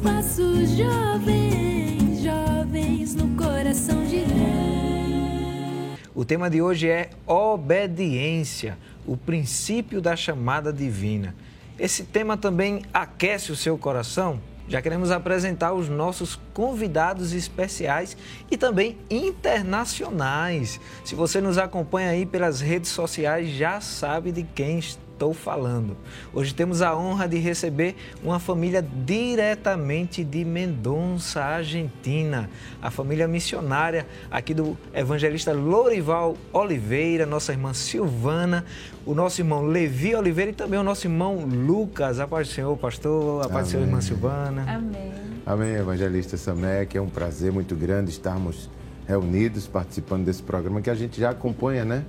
Espaço Jovem, jovens no coração de. O tema de hoje é obediência, o princípio da chamada divina. Esse tema também aquece o seu coração? Já queremos apresentar os nossos convidados especiais e também internacionais. Se você nos acompanha aí pelas redes sociais, já sabe de quem estou falando. Hoje temos a honra de receber uma família diretamente de Mendonça, Argentina. A família missionária aqui do evangelista Lorival Oliveira, nossa irmã Silvana, o nosso irmão Levi Oliveira e também o nosso irmão Lucas. A paz do Senhor, pastor. A paz do Senhor, irmã Silvana. Amém. Amém, evangelista Samek. É um prazer muito grande estarmos reunidos, participando desse programa que a gente já acompanha, né?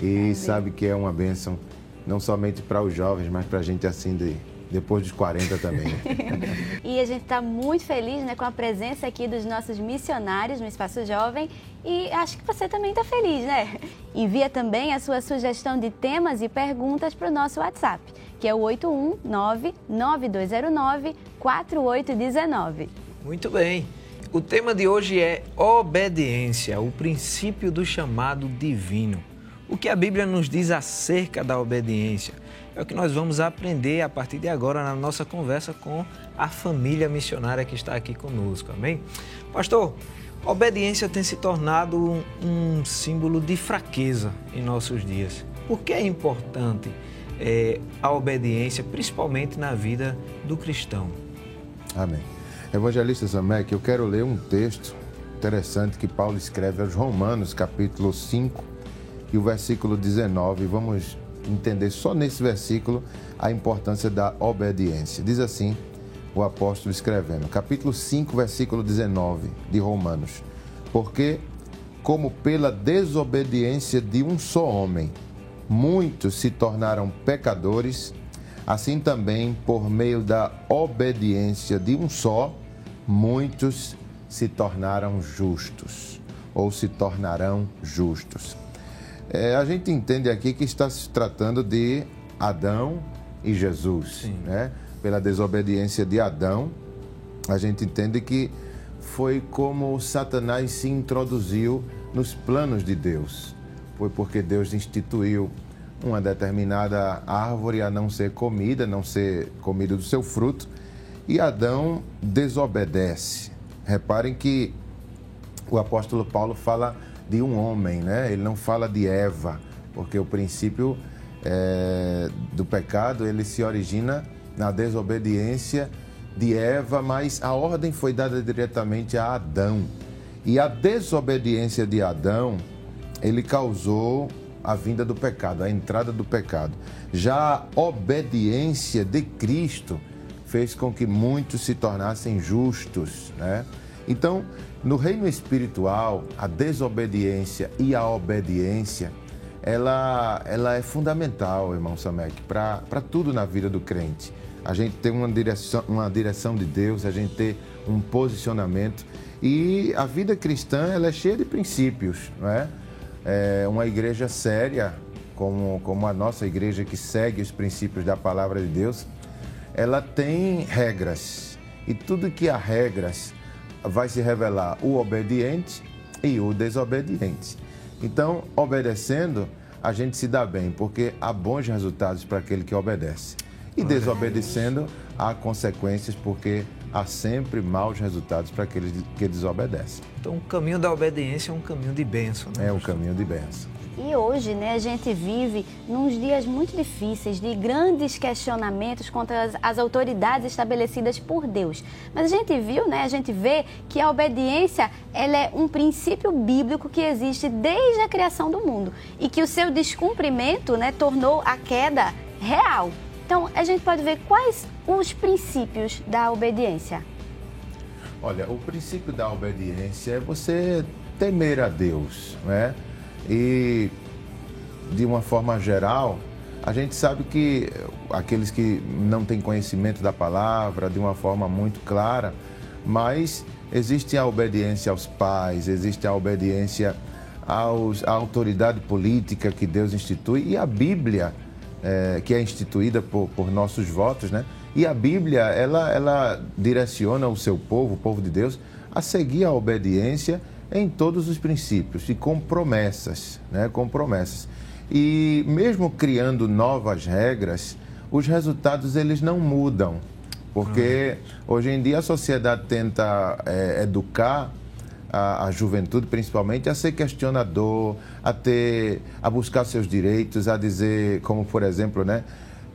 E sabe que é uma bênção, não somente para os jovens, mas para a gente assim de, depois dos 40 também. né? E a gente está muito feliz né, com a presença aqui dos nossos missionários no Espaço Jovem e acho que você também está feliz, né? Envia também a sua sugestão de temas e perguntas para o nosso WhatsApp, que é o 819-9209-4819. Muito bem. O tema de hoje é obediência, o princípio do chamado divino. O que a Bíblia nos diz acerca da obediência? É o que nós vamos aprender a partir de agora na nossa conversa com a família missionária que está aqui conosco, amém? Pastor, obediência tem se tornado um, um símbolo de fraqueza em nossos dias. Por que é importante eh, a obediência, principalmente na vida do cristão? Amém. Evangelista Samek, eu quero ler um texto interessante que Paulo escreve aos Romanos, capítulo 5, e o versículo 19. Vamos entender só nesse versículo a importância da obediência. Diz assim o apóstolo escrevendo, capítulo 5, versículo 19 de Romanos: Porque, como pela desobediência de um só homem, muitos se tornaram pecadores, assim também, por meio da obediência de um só, muitos se tornaram justos, ou se tornarão justos. É, a gente entende aqui que está se tratando de Adão e Jesus, né? Pela desobediência de Adão, a gente entende que foi como Satanás se introduziu nos planos de Deus. Foi porque Deus instituiu uma determinada árvore a não ser comida, não ser comida do seu fruto, e Adão desobedece. Reparem que o apóstolo Paulo fala de um homem, né? Ele não fala de Eva, porque o princípio é, do pecado ele se origina na desobediência de Eva, mas a ordem foi dada diretamente a Adão. E a desobediência de Adão, ele causou a vinda do pecado, a entrada do pecado. Já a obediência de Cristo fez com que muitos se tornassem justos, né? Então, no reino espiritual, a desobediência e a obediência, ela, ela é fundamental, irmão Samek, para tudo na vida do crente. A gente tem uma direção, uma direção de Deus, a gente ter um posicionamento. E a vida cristã, ela é cheia de princípios, não é? é uma igreja séria, como, como a nossa igreja que segue os princípios da palavra de Deus, ela tem regras. E tudo que há regras, vai se revelar o obediente e o desobediente. Então, obedecendo, a gente se dá bem, porque há bons resultados para aquele que obedece. E desobedecendo, há consequências, porque há sempre maus resultados para aqueles que desobedecem. Então, o caminho da obediência é um caminho de bênção, né? É um caminho de bênção. E hoje, né, a gente vive nos dias muito difíceis, de grandes questionamentos contra as, as, autoridades estabelecidas por Deus. Mas a gente viu, né, a gente vê que a obediência, ela é um princípio bíblico que existe desde a criação do mundo e que o seu descumprimento, né, tornou a queda real. Então, a gente pode ver quais os princípios da obediência. Olha, o princípio da obediência é você temer a Deus, né? E, de uma forma geral, a gente sabe que aqueles que não têm conhecimento da palavra, de uma forma muito clara, mas existe a obediência aos pais, existe a obediência aos, à autoridade política que Deus institui e a Bíblia, é, que é instituída por, por nossos votos, né? E a Bíblia, ela, ela direciona o seu povo, o povo de Deus, a seguir a obediência em todos os princípios e com promessas, né? com promessas. E mesmo criando novas regras, os resultados eles não mudam, porque hoje em dia a sociedade tenta é, educar a, a, juventude, principalmente, a ser questionador, a ter, a buscar seus direitos, a dizer, como por exemplo, né,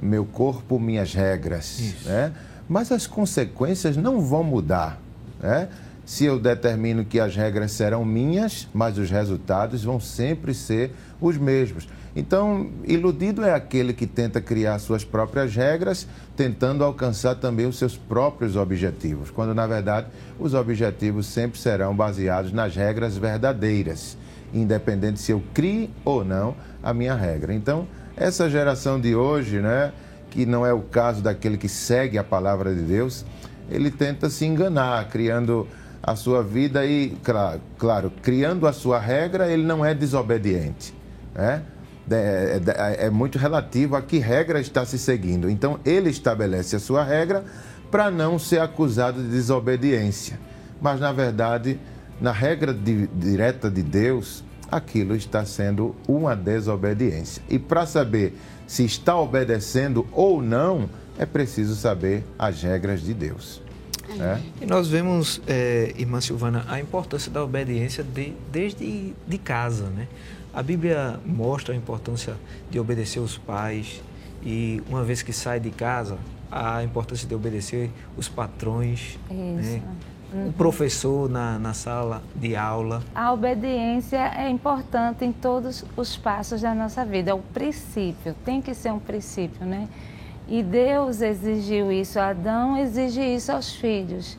meu corpo, minhas regras, Isso. né? Mas as consequências não vão mudar, né? Se eu determino que as regras serão minhas, mas os resultados vão sempre ser os mesmos. Então, iludido é aquele que tenta criar suas próprias regras, tentando alcançar também os seus próprios objetivos, quando na verdade os objetivos sempre serão baseados nas regras verdadeiras, independente se eu crie ou não a minha regra. Então, essa geração de hoje, né, que não é o caso daquele que segue a palavra de Deus, ele tenta se enganar, criando a sua vida e, claro, claro criando a sua regra, ele não é desobediente. Né? É, é, é, muito relativo a que regra está se seguindo. Então, ele estabelece a sua regra para não ser acusado de desobediência. Mas, na verdade, na regra de, direta de Deus, aquilo está sendo uma desobediência. E para saber se está obedecendo ou não, é preciso saber as regras de Deus. É. E nós vemos, é, irmã Silvana, a importância da obediência de, desde de casa, né? A Bíblia mostra a importância de obedecer os pais e uma vez que sai de casa, a importância de obedecer os patrões, né? Uhum. o professor na, na sala de aula. A obediência é importante em todos os passos da nossa vida, é o princípio, tem que ser um princípio, né? E Deus exigiu isso, Adão exige isso aos filhos.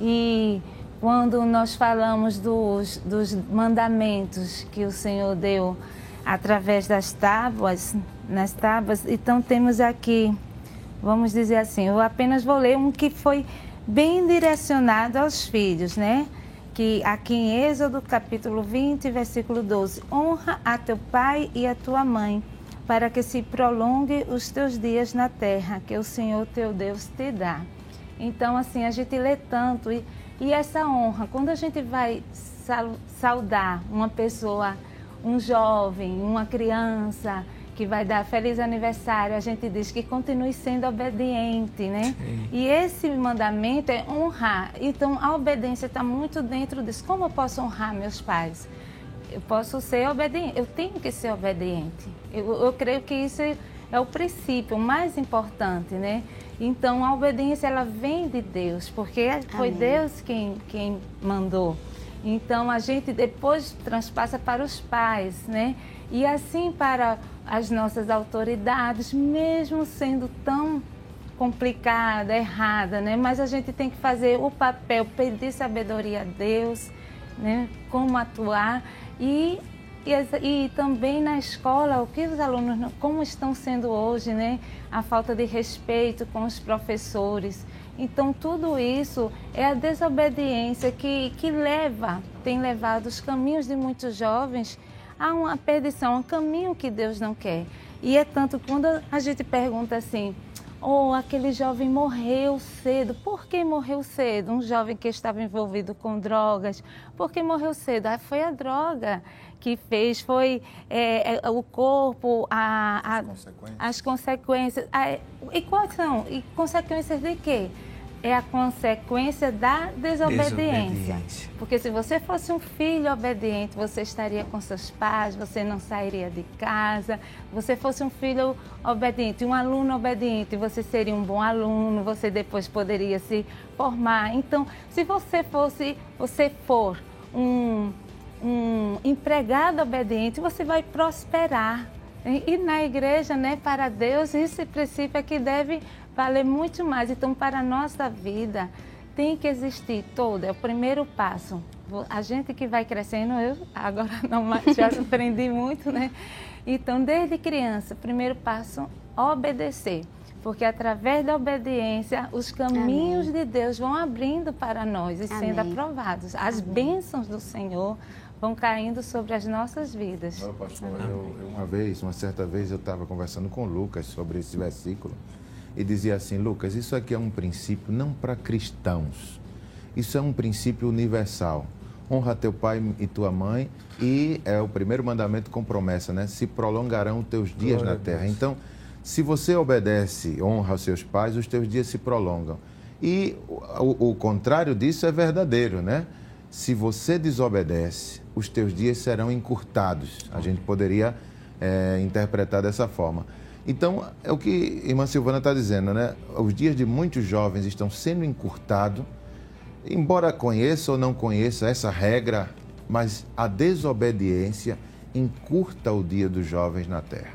E quando nós falamos dos, dos mandamentos que o Senhor deu através das tábuas, nas tábuas, então temos aqui, vamos dizer assim, eu apenas vou ler um que foi bem direcionado aos filhos, né? Que aqui em Êxodo capítulo 20, versículo 12, honra a teu pai e a tua mãe, para que se prolongue os teus dias na terra que o Senhor teu Deus te dá. Então, assim, a gente lê tanto e e essa honra, quando a gente vai saudar uma pessoa, um jovem, uma criança, que vai dar feliz aniversário, a gente diz que continue sendo obediente, né? Sim. E esse mandamento é honrar. Então, a obediência está muito dentro disso. Como eu posso honrar meus pais? Eu posso ser obediente, eu tenho que ser obediente. Eu, eu creio que isso é o princípio mais importante, né? Então a obediência ela vem de Deus, porque foi Amém. Deus quem, quem mandou. Então a gente depois transpassa para os pais, né? E assim para as nossas autoridades, mesmo sendo tão complicada, errada, né? Mas a gente tem que fazer o papel, pedir sabedoria a Deus, né? Como atuar e e, e, também na escola, o que os alunos, como estão sendo hoje, né? A falta de respeito com os professores. Então, tudo isso é a desobediência que, que leva, tem levado os caminhos de muitos jovens a uma perdição, a um caminho que Deus não quer. E é tanto quando a gente pergunta assim, ou oh, aquele jovem morreu cedo. Por que morreu cedo? Um jovem que estava envolvido com drogas. Por que morreu cedo? Ah, foi a droga que fez, foi é, é, o corpo, a, a, as consequências. As consequências a, e quais são? E consequências de quê? É a consequência da desobediência. desobediência. Porque se você fosse um filho obediente, você estaria com seus pais, você não sairia de casa. Você fosse um filho obediente, um aluno obediente, você seria um bom aluno, você depois poderia se formar. Então, se você fosse, você for um, um empregado obediente, você vai prosperar. E na igreja, né, para Deus, esse princípio é que deve valer muito mais. Então, para a nossa vida, tem que existir todo, é o primeiro passo. A gente que vai crescendo, eu agora não mais, já aprendi muito, né? Então, desde criança, primeiro passo, obedecer. Porque através da obediência, os caminhos Amém. de Deus vão abrindo para nós e Amém. sendo aprovados. As Amém. bênçãos do Senhor vão caindo sobre as nossas vidas. pastor, eu, uma vez, uma certa vez, eu estava conversando com o Lucas sobre esse versículo e dizia assim: Lucas, isso aqui é um princípio não para cristãos, isso é um princípio universal. Honra teu pai e tua mãe, e é o primeiro mandamento com promessa, né? Se prolongarão os teus dias Glória na terra. Então, se você obedece, honra aos seus pais, os teus dias se prolongam. E o, o contrário disso é verdadeiro, né? Se você desobedece, os teus dias serão encurtados. A gente poderia é, interpretar dessa forma. Então, é o que a irmã Silvana está dizendo, né? Os dias de muitos jovens estão sendo encurtados, embora conheça ou não conheça essa regra, mas a desobediência encurta o dia dos jovens na terra.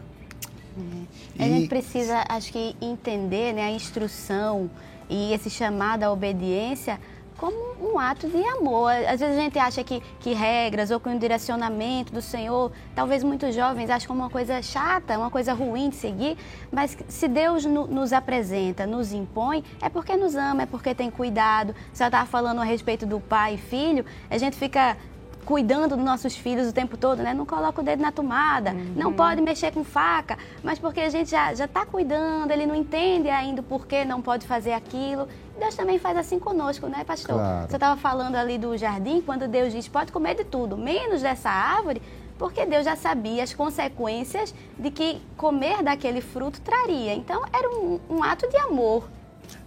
A E- gente precisa, acho que, entender né, a instrução e esse chamado à obediência como um ato de amor. Às vezes a gente acha que, que regras ou que um direcionamento do Senhor, talvez muitos jovens achem como uma coisa chata, uma coisa ruim de seguir, mas se Deus no- nos apresenta, nos impõe, é porque nos ama, é porque tem cuidado. Você estava falando a respeito do pai e filho, a gente fica cuidando dos nossos filhos o tempo todo, né? Não coloca o dedo na tomada, não pode mexer com faca, mas porque a gente já já está cuidando, ele não entende ainda o porquê não pode fazer aquilo. Deus também faz assim conosco, né, pastor? Claro. Você estava falando ali do jardim, quando Deus diz pode comer de tudo, menos dessa árvore, porque Deus já sabia as consequências de que comer daquele fruto traria. Então era um, um ato de amor.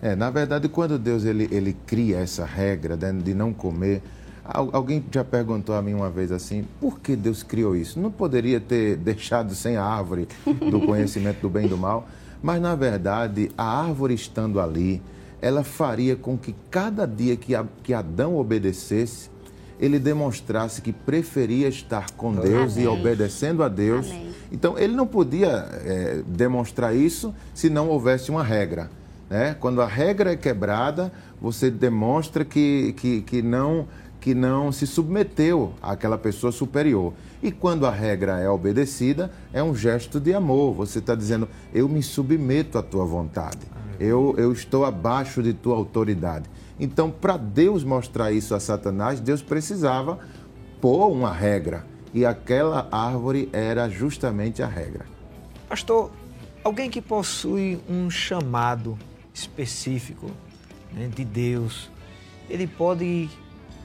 É, na verdade, quando Deus ele, ele cria essa regra né, de não comer, al- alguém já perguntou a mim uma vez assim, por que Deus criou isso? Não poderia ter deixado sem a árvore do conhecimento do bem e do mal? Mas, na verdade, a árvore estando ali, ela faria com que cada dia que, Adão obedecesse, ele demonstrasse que preferia estar com Deus e Amém. obedecendo a Deus. Amém. Então, ele não podia eh, demonstrar isso se não houvesse uma regra. Né? Quando a regra é quebrada, você demonstra que, que, que, não, que não se submeteu àquela pessoa superior. E quando a regra é obedecida, é um gesto de amor. Você está dizendo, eu me submeto à tua vontade. Eu, eu estou abaixo de tua autoridade. Então, para Deus mostrar isso a Satanás, Deus precisava pôr uma regra. E aquela árvore era justamente a regra. Pastor, alguém que possui um chamado específico né, de Deus, ele pode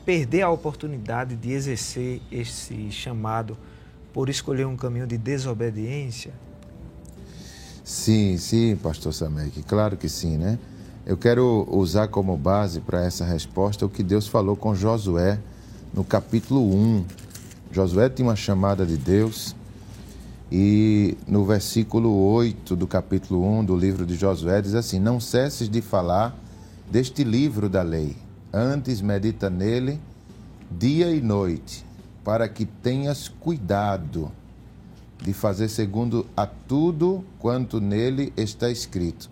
perder a oportunidade de exercer esse chamado por escolher um caminho de desobediência? Sim, sim, pastor Samek, claro que sim, né? Eu quero usar como base para essa resposta o que Deus falou com Josué no capítulo 1. Josué tinha uma chamada de Deus e no versículo 8 do capítulo 1 do livro de Josué diz assim: Não cesses de falar deste livro da lei, antes medita nele dia e noite, para que tenhas cuidado de fazer segundo a tudo quanto nele está escrito.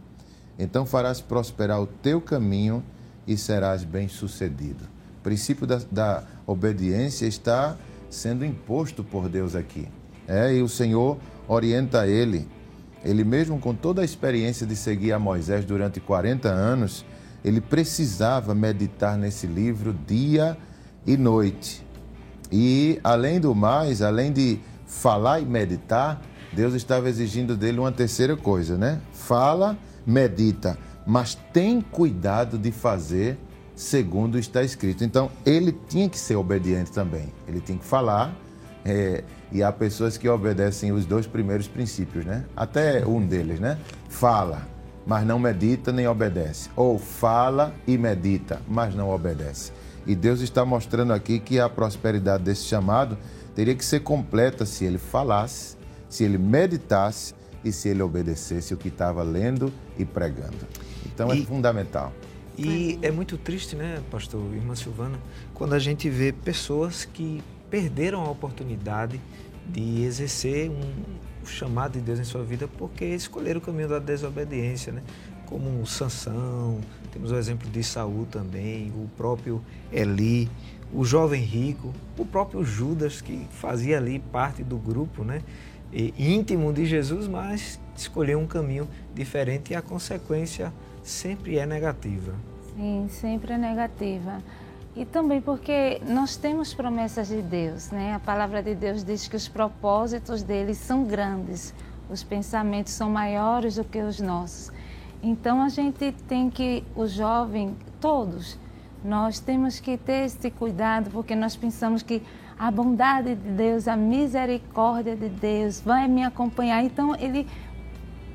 Então farás prosperar o teu caminho e serás bem-sucedido. O princípio da, da obediência está sendo imposto por Deus aqui. É, e o Senhor orienta ele. Ele mesmo com toda a experiência de seguir a Moisés durante 40 anos, ele precisava meditar nesse livro dia e noite. E, além do mais, além de falar e meditar, Deus estava exigindo dele uma terceira coisa, né? Fala, medita, mas tem cuidado de fazer segundo está escrito. Então, ele tinha que ser obediente também. Ele tinha que falar, é, e há pessoas que obedecem os dois primeiros princípios, né? Até um deles, né? Fala, mas não medita nem obedece. Ou fala e medita, mas não obedece. E Deus está mostrando aqui que a prosperidade desse chamado teria que ser completa se ele falasse, se ele meditasse e se ele obedecesse o que estava lendo e pregando. Então é E- fundamental. E é muito triste, né, pastor, irmã Silvana, quando a gente vê pessoas que perderam a oportunidade de exercer um chamado de Deus em sua vida porque escolheram o caminho da desobediência, né? Como Sansão, temos o exemplo de Saul também, o próprio Eli, o jovem rico, o próprio Judas que fazia ali parte do grupo, né? Íntimo de Jesus, mas escolheu um caminho diferente e a consequência sempre é negativa. Sim, sempre é negativa. E também porque nós temos promessas de Deus, né? A palavra de Deus diz que os propósitos dele são grandes, os pensamentos são maiores do que os nossos. Então a gente tem que, o jovem, todos, nós temos que ter esse cuidado, porque nós pensamos que a bondade de Deus, a misericórdia de Deus vai me acompanhar. Então ele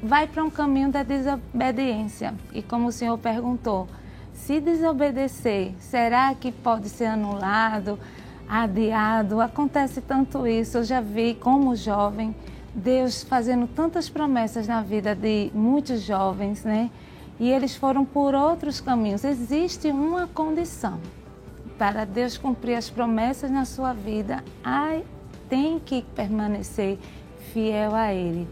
vai para um caminho da desobediência. E como o Senhor perguntou, se desobedecer, será que pode ser anulado, adiado? Acontece tanto isso. Eu já vi como jovem Deus fazendo tantas promessas na vida de muitos jovens, né? E eles foram por outros caminhos. Existe uma condição para Deus cumprir as promessas na sua vida. Ai, tem que permanecer fiel a Ele,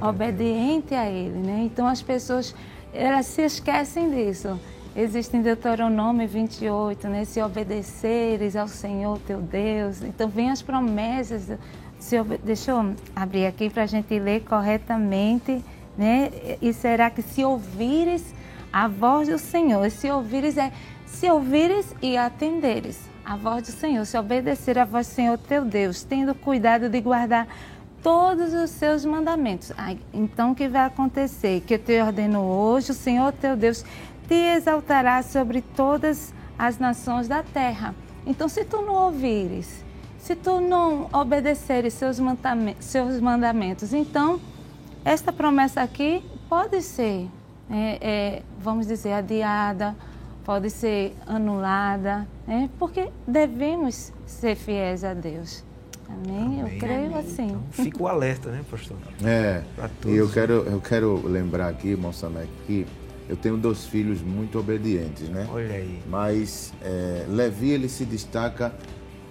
obediente a Ele, né? Então as pessoas elas se esquecem disso. Existe em Deuteronômio 28, né? Se obedeceres ao Senhor teu Deus. Então vem as promessas se deixa eu abrir aqui para a gente ler corretamente, né? E será que se ouvires a voz do Senhor, se ouvires é se ouvires e atenderes a voz do Senhor, se obedecer a voz do Senhor teu Deus, tendo cuidado de guardar todos os seus mandamentos. então o que vai acontecer? Que eu te ordeno hoje, o Senhor teu Deus te exaltará sobre todas as nações da terra. Então, se tu não ouvires, se tu não obedeceres seus mandamentos, seus mandamentos. Então, esta promessa aqui pode ser, é, é, vamos dizer, adiada, pode ser anulada, né? porque devemos ser fiéis a Deus. Amém? Amém. Eu creio Amém. assim. Então, fica o alerta, né, pastor? É. E eu quero, eu quero lembrar aqui, irmão Samek, que eu tenho dois filhos muito obedientes, né? Olha aí. Mas é, Levi, ele se destaca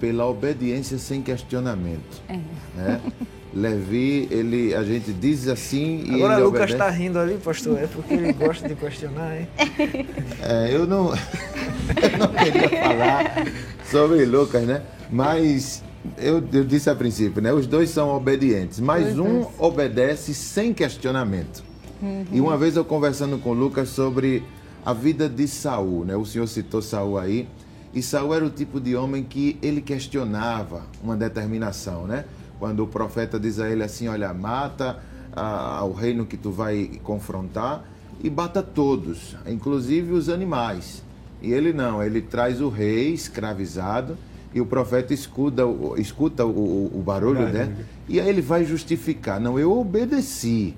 pela obediência sem questionamento. É. Né? Levi, ele, a gente diz assim e Agora Lucas está rindo ali, pastor, é porque ele gosta de questionar, hein? É, eu não, eu não queria falar sobre Lucas, né? Mas eu, eu, disse a princípio, né? Os dois são obedientes, mas um obedece sem questionamento. Uhum. E uma vez eu conversando com Lucas sobre a vida de Saul, né? O senhor citou Saul aí. E Saul era o tipo de homem que ele questionava uma determinação, né? Quando o profeta diz a ele assim, olha, mata ah, o reino que tu vai confrontar e bata todos, inclusive os animais. E ele não, ele traz o rei escravizado e o profeta escuta, escuta o, o, o barulho, né? E aí ele vai justificar, não, eu obedeci,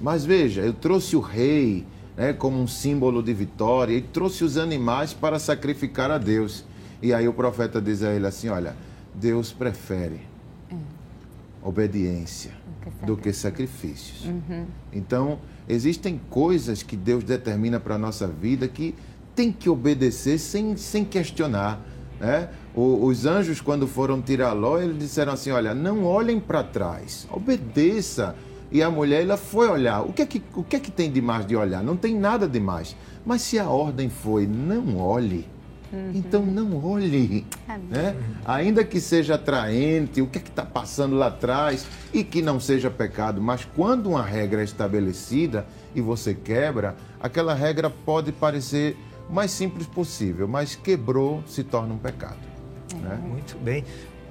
mas veja, eu trouxe o rei, né, como um símbolo de vitória, e trouxe os animais para sacrificar a Deus. E aí o profeta diz a ele assim: Olha, Deus prefere é. obediência do que sacrifícios. Uhum. Então, existem coisas que Deus determina para a nossa vida que tem que obedecer sem, sem questionar. Né? O, os anjos, quando foram tirar Ló, eles disseram assim: Olha, não olhem para trás, obedeça e a mulher ela foi olhar. O que, é que, o que é que tem de mais de olhar? Não tem nada de mais. Mas se a ordem foi não olhe, uhum. então não olhe. Né? Ainda que seja atraente, o que é que está passando lá atrás e que não seja pecado. Mas quando uma regra é estabelecida e você quebra, aquela regra pode parecer o mais simples possível, mas quebrou, se torna um pecado. É. Né? Muito bem.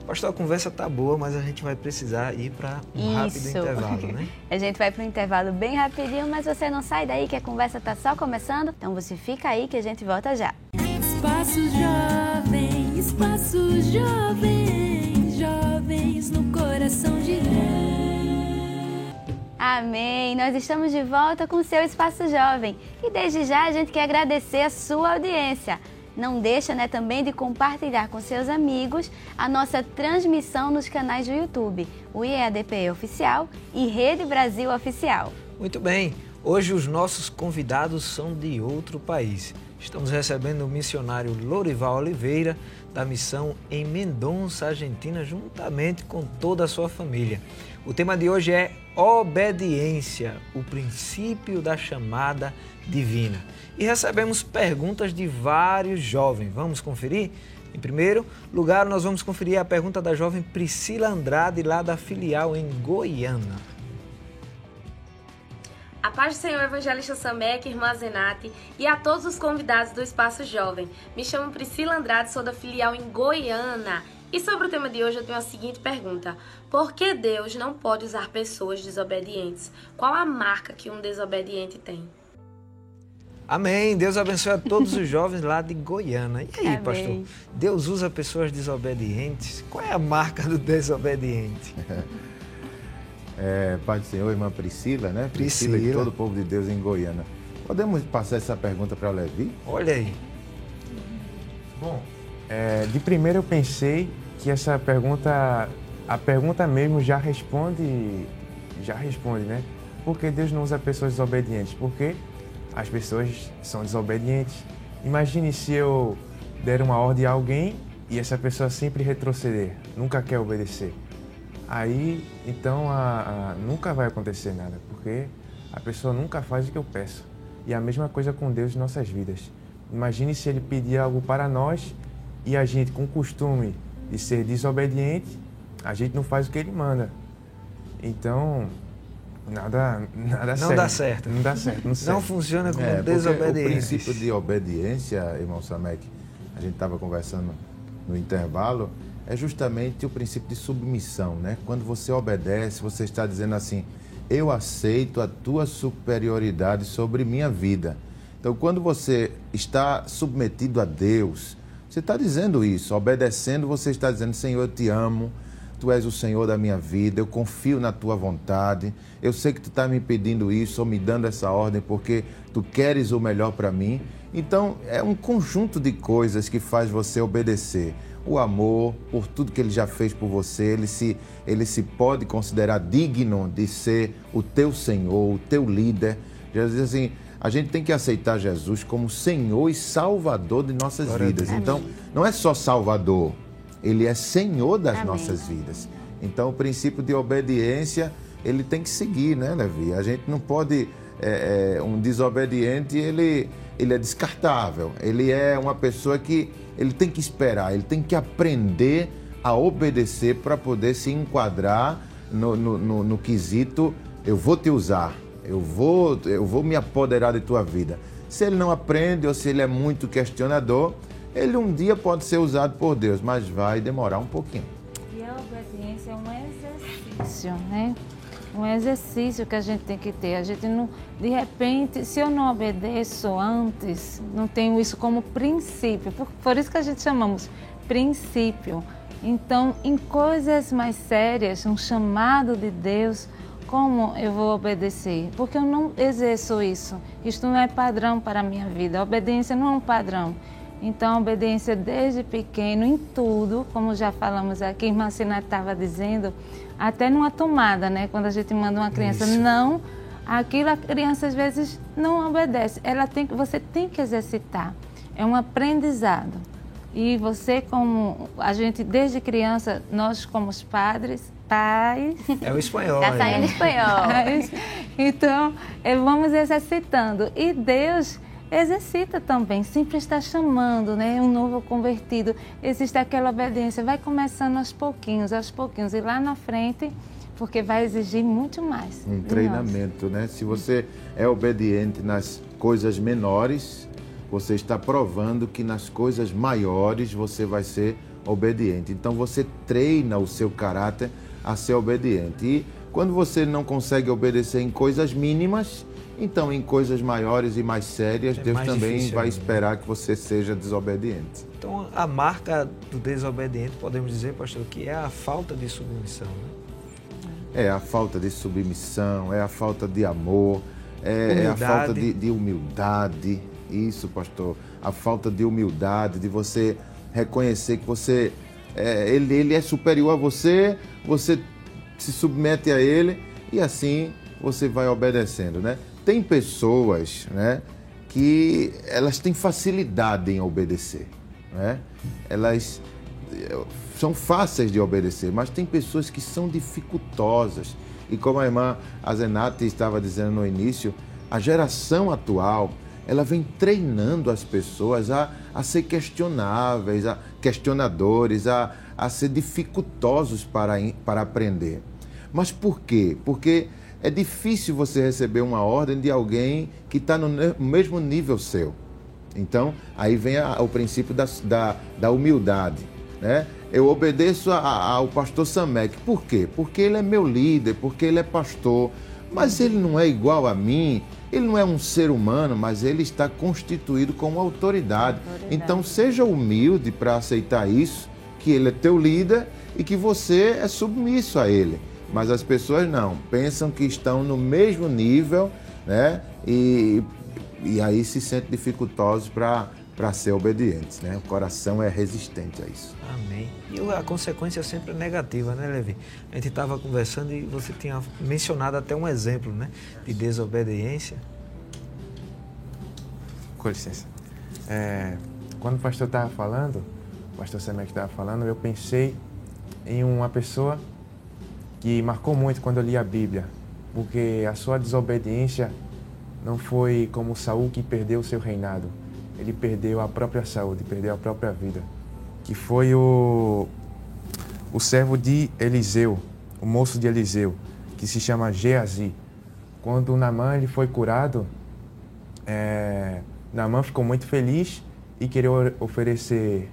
Pastor, a conversa tá boa, mas a gente vai precisar ir para um Isso. rápido intervalo, né? a gente vai para um intervalo bem rapidinho, mas você não sai daí que a conversa tá só começando. Então você fica aí que a gente volta já. Espaço Jovem, Espaço Jovem, jovens no coração de Amém! Nós estamos de volta com o seu Espaço Jovem e desde já a gente quer agradecer a sua audiência. Não deixa né, também de compartilhar com seus amigos a nossa transmissão nos canais do YouTube, o IEADPE Oficial e Rede Brasil Oficial. Muito bem, hoje os nossos convidados são de outro país. Estamos recebendo o missionário Lorival Oliveira, da missão em Mendonça, Argentina, juntamente com toda a sua família. O tema de hoje é obediência, o princípio da chamada divina. E recebemos perguntas de vários jovens. Vamos conferir? Em primeiro lugar, nós vamos conferir a pergunta da jovem Priscila Andrade, lá da filial em Goiânia. A paz do Senhor Evangelista Samek, irmã Zenate e a todos os convidados do Espaço Jovem. Me chamo Priscila Andrade, sou da filial em Goiânia. E sobre o tema de hoje eu tenho a seguinte pergunta: Por que Deus não pode usar pessoas desobedientes? Qual a marca que um desobediente tem? Amém. Deus abençoe a todos os jovens lá de Goiânia. E aí, Amém. pastor? Deus usa pessoas desobedientes? Qual é a marca do desobediente? É, Pai do Senhor, irmã Priscila, né? Priscila e Priscila. todo o povo de Deus em Goiânia. Podemos passar essa pergunta para o Levi? Olha aí. Bom, é, de primeiro eu pensei que essa pergunta, a pergunta mesmo já responde, já responde, né? Por que Deus não usa pessoas desobedientes? Porque as pessoas são desobedientes. Imagine se eu der uma ordem a alguém e essa pessoa sempre retroceder, nunca quer obedecer. Aí, então, a- a- nunca vai acontecer nada, porque a pessoa nunca faz o que eu peço. E a mesma coisa com Deus em nossas vidas. Imagine se Ele pedir algo para nós e a gente, com o costume de ser desobediente, a gente não faz o que Ele manda. Então, nada, nada Não serve. dá certo. Não dá certo. Não, Não funciona como É, desobediente. o princípio de obediência, irmão Samek, a gente estava conversando no intervalo, é justamente o princípio de submissão, né? Quando você obedece, você está dizendo assim: eu aceito a tua superioridade sobre minha vida. Então, quando você está submetido a Deus, você está dizendo isso, obedecendo, você está dizendo: Senhor, eu te amo, Tu és o Senhor da minha vida, eu confio na tua vontade. Eu sei que tu está me pedindo isso ou me dando essa ordem porque tu queres o melhor para mim. Então, é um conjunto de coisas que faz você obedecer. O amor, por tudo que ele já fez por você, ele se, ele se pode considerar digno de ser o teu Senhor, o teu líder. Jesus diz assim: a gente tem que aceitar Jesus como Senhor e Salvador de nossas Glória vidas. Então, não é só Salvador, ele é Senhor das Amém. nossas vidas. Então, o princípio de obediência, ele tem que seguir, né, Levi? A gente não pode... é, é, um desobediente, ele, ele é descartável. Ele é uma pessoa que ele tem que esperar, ele tem que aprender a obedecer para poder se enquadrar no, no, no, no quesito eu vou te usar, eu vou, eu vou me apoderar de tua vida. Se ele não aprende ou se ele é muito questionador, ele um dia pode ser usado por Deus, mas vai demorar um pouquinho. E a obediência é um exercício, né? Um exercício que a gente tem que ter. A gente não, de repente, se eu não obedeço antes, não tenho isso como princípio. Por, por isso que a gente chamamos princípio. Então, em coisas mais sérias, um chamado de Deus, como eu vou obedecer? Porque eu não exerço isso. Isto não é padrão para a minha vida. A obediência não é um padrão. Então, a obediência desde pequeno, em tudo, como já falamos aqui, irmã Sina estava dizendo, até numa tomada, né? Quando a gente manda uma criança, Isso. não, aquilo a criança às vezes não obedece. Ela tem, que- você tem que exercitar. É um aprendizado. E você, como a gente, desde criança, nós como os padres, pais, É o espanhol. Tá aí. saindo espanhol. Mas, então, eh, vamos exercitando. E Deus exercita também, sempre está chamando, né? Um novo convertido. Existe aquela obediência, vai começando aos pouquinhos, aos pouquinhos. E lá na frente, porque vai exigir muito mais. Um de nós. treinamento, né? Se você é obediente nas coisas menores, você está provando que nas coisas maiores você vai ser obediente. Então você treina o seu caráter a ser obediente. E quando você não consegue obedecer em coisas mínimas, então em coisas maiores e mais sérias, É Deus mais também difícil vai ainda. esperar que você seja desobediente. Então, a marca do desobediente, podemos dizer, pastor, que é a falta de submissão. Né? É a falta de submissão, é a falta de amor, é, é a falta de, de humildade. Isso, pastor. A falta de humildade, de você reconhecer que você. é, ele, ele é superior a você, você se submete a ele e assim você vai obedecendo, né? Tem pessoas, né, que elas têm facilidade em obedecer, né? Elas são fáceis de obedecer, mas tem pessoas que são dificultosas. E como a irmã Azenati estava dizendo no início, a geração atual, ela vem treinando as pessoas a, a ser questionáveis, a questionadores, a, a ser dificultosos para, para aprender. Mas por quê? Porque é difícil você receber uma ordem de alguém que está no mesmo nível seu. Então, aí vem a- o princípio da, da, da humildade. Né? Eu obedeço a- a- ao pastor Samek. Por quê? Porque ele é meu líder, porque ele é pastor. Mas ele não é igual a mim, ele não é um ser humano, mas ele está constituído como autoridade. autoridade. Então seja humilde para aceitar isso, que ele é teu líder e que você é submisso a ele. Mas as pessoas não, pensam que estão no mesmo nível, né? E, e aí se sentem dificultosos para para ser obedientes, né? O coração é resistente a isso. Amém. E a consequência sempre é negativa, né, Levi? A gente estava conversando e você tinha mencionado até um exemplo, né, de desobediência. Com licença. É, quando o pastor estava falando, o pastor Semek estava falando, eu pensei em uma pessoa que marcou muito quando eu li a Bíblia, porque a sua desobediência não foi como Saul que perdeu o seu reinado ele perdeu a própria saúde, perdeu a própria vida, que foi o, o servo de Eliseu, o moço de Eliseu, que se chama Geazi. Quando Namã ele foi curado, é, ficou muito feliz e queria oferecer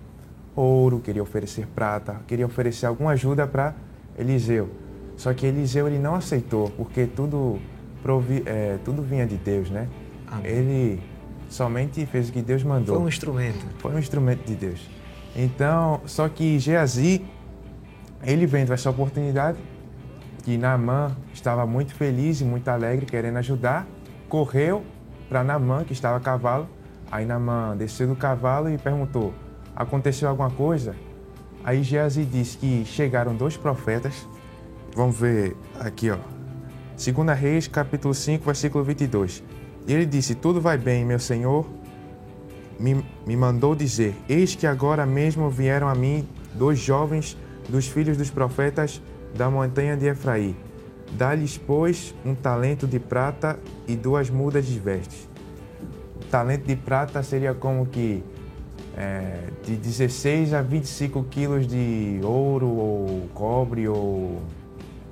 ouro, queria oferecer prata, queria oferecer alguma ajuda para Eliseu. Só que Eliseu ele não aceitou, porque tudo, provi, é, tudo vinha de Deus, né? Amém. Ele somente fez o que Deus mandou. Foi um instrumento. Foi um instrumento de Deus. Então, só que Geazi, ele vendo essa oportunidade, que Naamã estava muito feliz e muito alegre, querendo ajudar, correu para Naamã, que estava a cavalo. Aí Naamã desceu do cavalo e perguntou, aconteceu alguma coisa? Aí Geazi disse que chegaram dois profetas. Vamos ver aqui, ó. 2 Reis, capítulo 5, versículo 22. E ele disse: Tudo vai bem, meu senhor. Me, me mandou dizer: Eis que agora mesmo vieram a mim dois jovens dos filhos dos profetas da montanha de Efraim. Dá-lhes, pois, um talento de prata e duas mudas de vestes. Talento de prata seria como que é, de 16 a 25 quilos de ouro ou cobre ou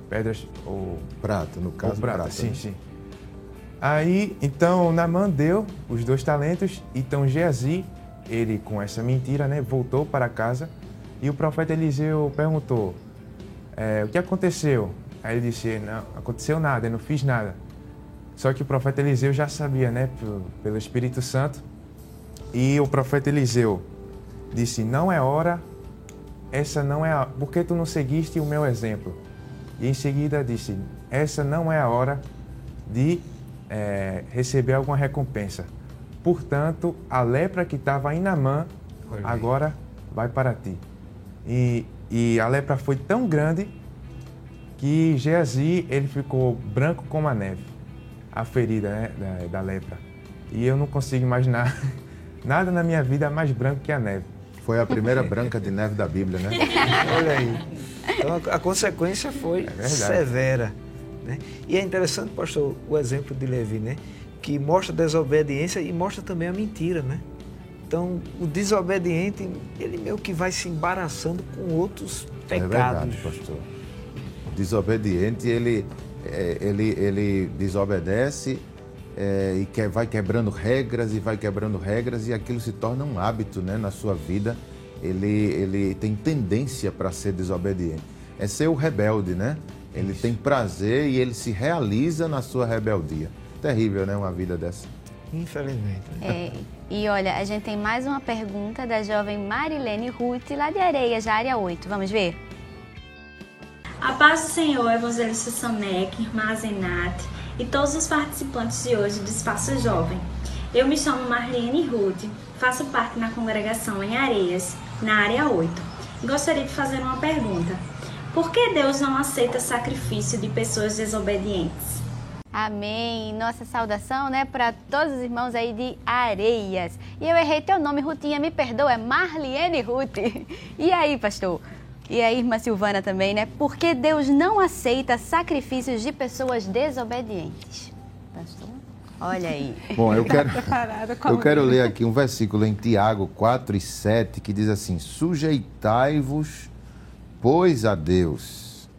pedras ou prata, no caso ou prata, prata sim, né? sim. Aí, então, Naamã deu os dois talentos, então Geazi, ele com essa mentira, né, voltou para casa e o profeta Eliseu perguntou, é, o que aconteceu? Aí ele disse, não, aconteceu nada, eu não fiz nada. Só que o profeta Eliseu já sabia, né, pelo Espírito Santo, e o profeta Eliseu disse, não é hora, essa não é a... Por que tu não seguiste o meu exemplo? E em seguida disse, essa não é a hora de é, receber alguma recompensa. Portanto, a lepra que estava em Namã agora vai para ti. E, e a lepra foi tão grande que Geazi ele ficou branco como a neve, a ferida né, da, da lepra. E eu não consigo imaginar nada na minha vida mais branco que a neve. Foi a primeira branca de neve da Bíblia, né? Olha aí. Então a, a consequência foi é severa. Né? E é interessante, pastor, o exemplo de Levi, né? que mostra desobediência e mostra também a mentira. Né? Então, o desobediente, ele meio que vai se embaraçando com outros pecados. É verdade, pastor. O desobediente, ele, é, ele, ele desobedece é, e que, vai quebrando regras e vai quebrando regras e aquilo se torna um hábito né, na sua vida. Ele, ele tem tendência para ser desobediente. É ser o rebelde, né? Ele tem prazer e ele se realiza na sua rebeldia. Terrível, né? Uma vida dessa. Infelizmente. É, e olha, a gente tem mais uma pergunta da jovem Marilene Ruth, lá de Areias, da área 8. Vamos ver? A paz do Senhor, evangelista Samek, irmã Zenate e todos os participantes de hoje do Espaço Jovem. Eu me chamo Marlene Ruth, faço parte na congregação em Areias, na área 8. E gostaria de fazer uma pergunta. Por que Deus não aceita sacrifício de pessoas desobedientes? Amém. Nossa saudação, né, para todos os irmãos aí de Areias. E eu errei teu nome, Rutinha, me perdoa, é Marliene Ruth. E aí, pastor? E aí, irmã Silvana também, né? Por que Deus não aceita sacrifícios de pessoas desobedientes? Pastor? Olha aí. Bom, eu quero, eu quero ler aqui um versículo em Tiago 4 e 7 que diz assim: Sujeitai-vos pois a Deus,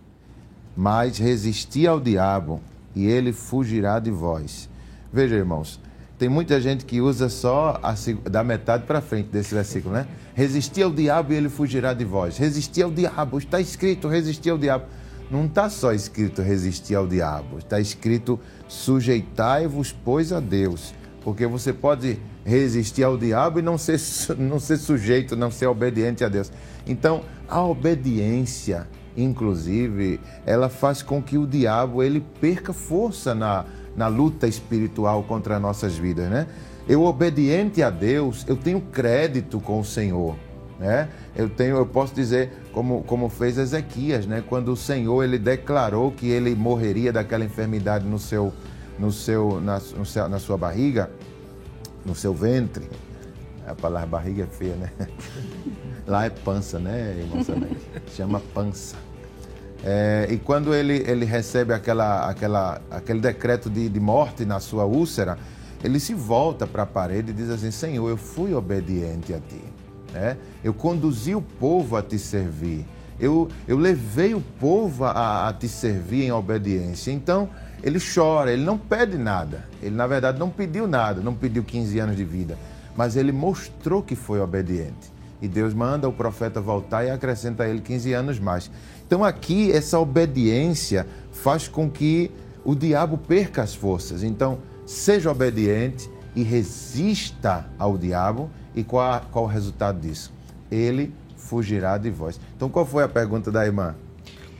mas resisti ao diabo e ele fugirá de vós. Veja, irmãos, tem muita gente que usa só a, da metade para frente desse versículo, né? Resistir ao diabo e ele fugirá de vós. Resistir ao diabo, está escrito resistir ao diabo. não está só escrito resistir ao diabo, está escrito sujeitai-vos, pois, a Deus. Porque você pode resistir ao diabo e não ser, não ser sujeito, não ser obediente a Deus. Então, a obediência, inclusive, ela faz com que o diabo ele perca força na, na luta espiritual contra as nossas vidas, né? Eu obediente a Deus, eu tenho crédito com o Senhor, né? Eu tenho, eu posso dizer como como fez Ezequias, né? Quando o Senhor ele declarou que ele morreria daquela enfermidade no seu no seu na, no seu, na sua barriga, no seu ventre. A palavra barriga é feia, né? Lá é pança, né, Chama pança. É, e quando ele, ele recebe aquela, aquela, aquele decreto de, de morte na sua úlcera, ele se volta para a parede e diz assim: Senhor, eu fui obediente a ti. Né? Eu conduzi o povo a te servir. Eu, eu levei o povo a, a te servir em obediência. Então, ele chora, ele não pede nada. Ele, na verdade, não pediu nada, não pediu 15 anos de vida. Mas ele mostrou que foi obediente. E Deus manda o profeta voltar e acrescenta a ele 15 anos mais. Então, aqui, essa obediência faz com que o diabo perca as forças. Então, seja obediente e resista ao diabo. E qual, qual o resultado disso? Ele fugirá de vós. Então, qual foi a pergunta da irmã?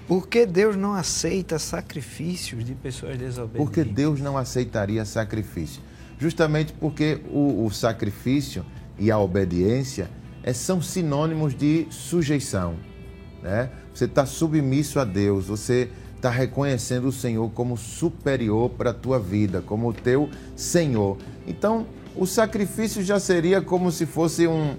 Por que Deus não aceita sacrifícios de pessoas desobedientes? Porque Deus não aceitaria sacrifício. Justamente porque o, o sacrifício e a obediência é, são sinônimos de sujeição. Né? Você está submisso a Deus, você está reconhecendo o Senhor como superior para a tua vida, como o teu Senhor. Então, o sacrifício já seria como se fosse um,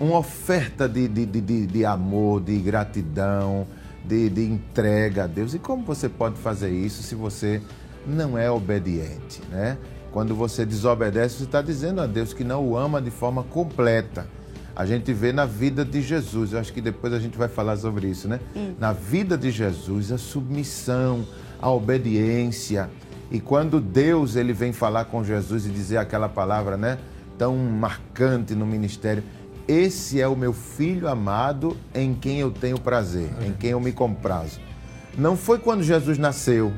uma oferta de, de, de, de amor, de gratidão, de, de entrega a Deus. E como você pode fazer isso se você não é obediente, né? Quando você desobedece, você está dizendo a Deus que não o ama de forma completa a gente vê na vida de Jesus. Eu acho que depois a gente vai falar sobre isso, né? Hum. Na vida de Jesus, a submissão, a obediência. E quando Deus ele vem falar com Jesus e dizer aquela palavra, né, tão marcante no ministério, esse é o meu filho amado em quem eu tenho prazer, é. em quem eu me comprazo. Não foi quando Jesus nasceu,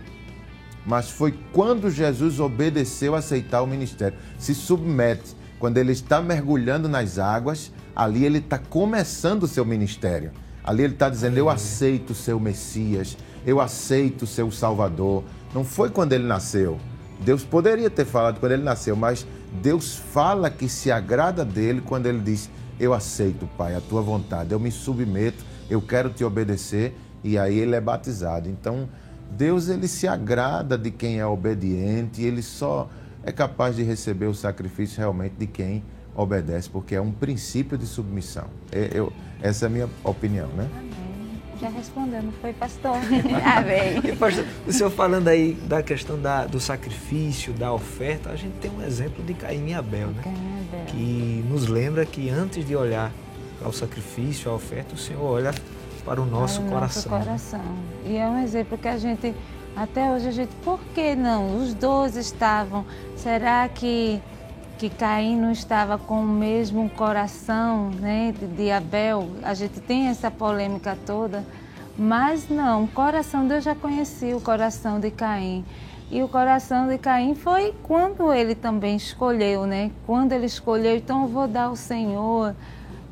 mas foi quando Jesus obedeceu a aceitar o ministério, se submete, quando ele está mergulhando nas águas, ali ele está começando o seu ministério. Ali ele está dizendo: Eu aceito o seu Messias, eu aceito o seu Salvador. Não foi quando ele nasceu. Deus poderia ter falado quando ele nasceu, mas Deus fala que se agrada dele quando ele diz: Eu aceito, Pai, a tua vontade, eu me submeto, eu quero te obedecer. E aí ele é batizado. Então, Deus ele se agrada de quem é obediente, ele só é capaz de receber o sacrifício realmente de quem obedece, porque é um princípio de submissão. É, eu, essa é a minha opinião, né? Amém. Já respondeu, não foi, pastor? Amém. E, pastor, o senhor falando aí da questão da, do sacrifício, da oferta, a gente tem um exemplo de Caim e Abel, né? Abel. Que nos lembra que antes de olhar ao sacrifício, à oferta, o Senhor olha para o nosso para o coração. Nosso coração. E é um exemplo que a gente, até hoje, a gente, por que não? Os dois estavam. Será que que Caim não estava com o mesmo coração né, de Abel. A gente tem essa polêmica toda, mas não, o coração, Deus já conhecia o coração de Caim. E o coração de Caim foi quando ele também escolheu, né? Quando ele escolheu, então eu vou dar ao Senhor.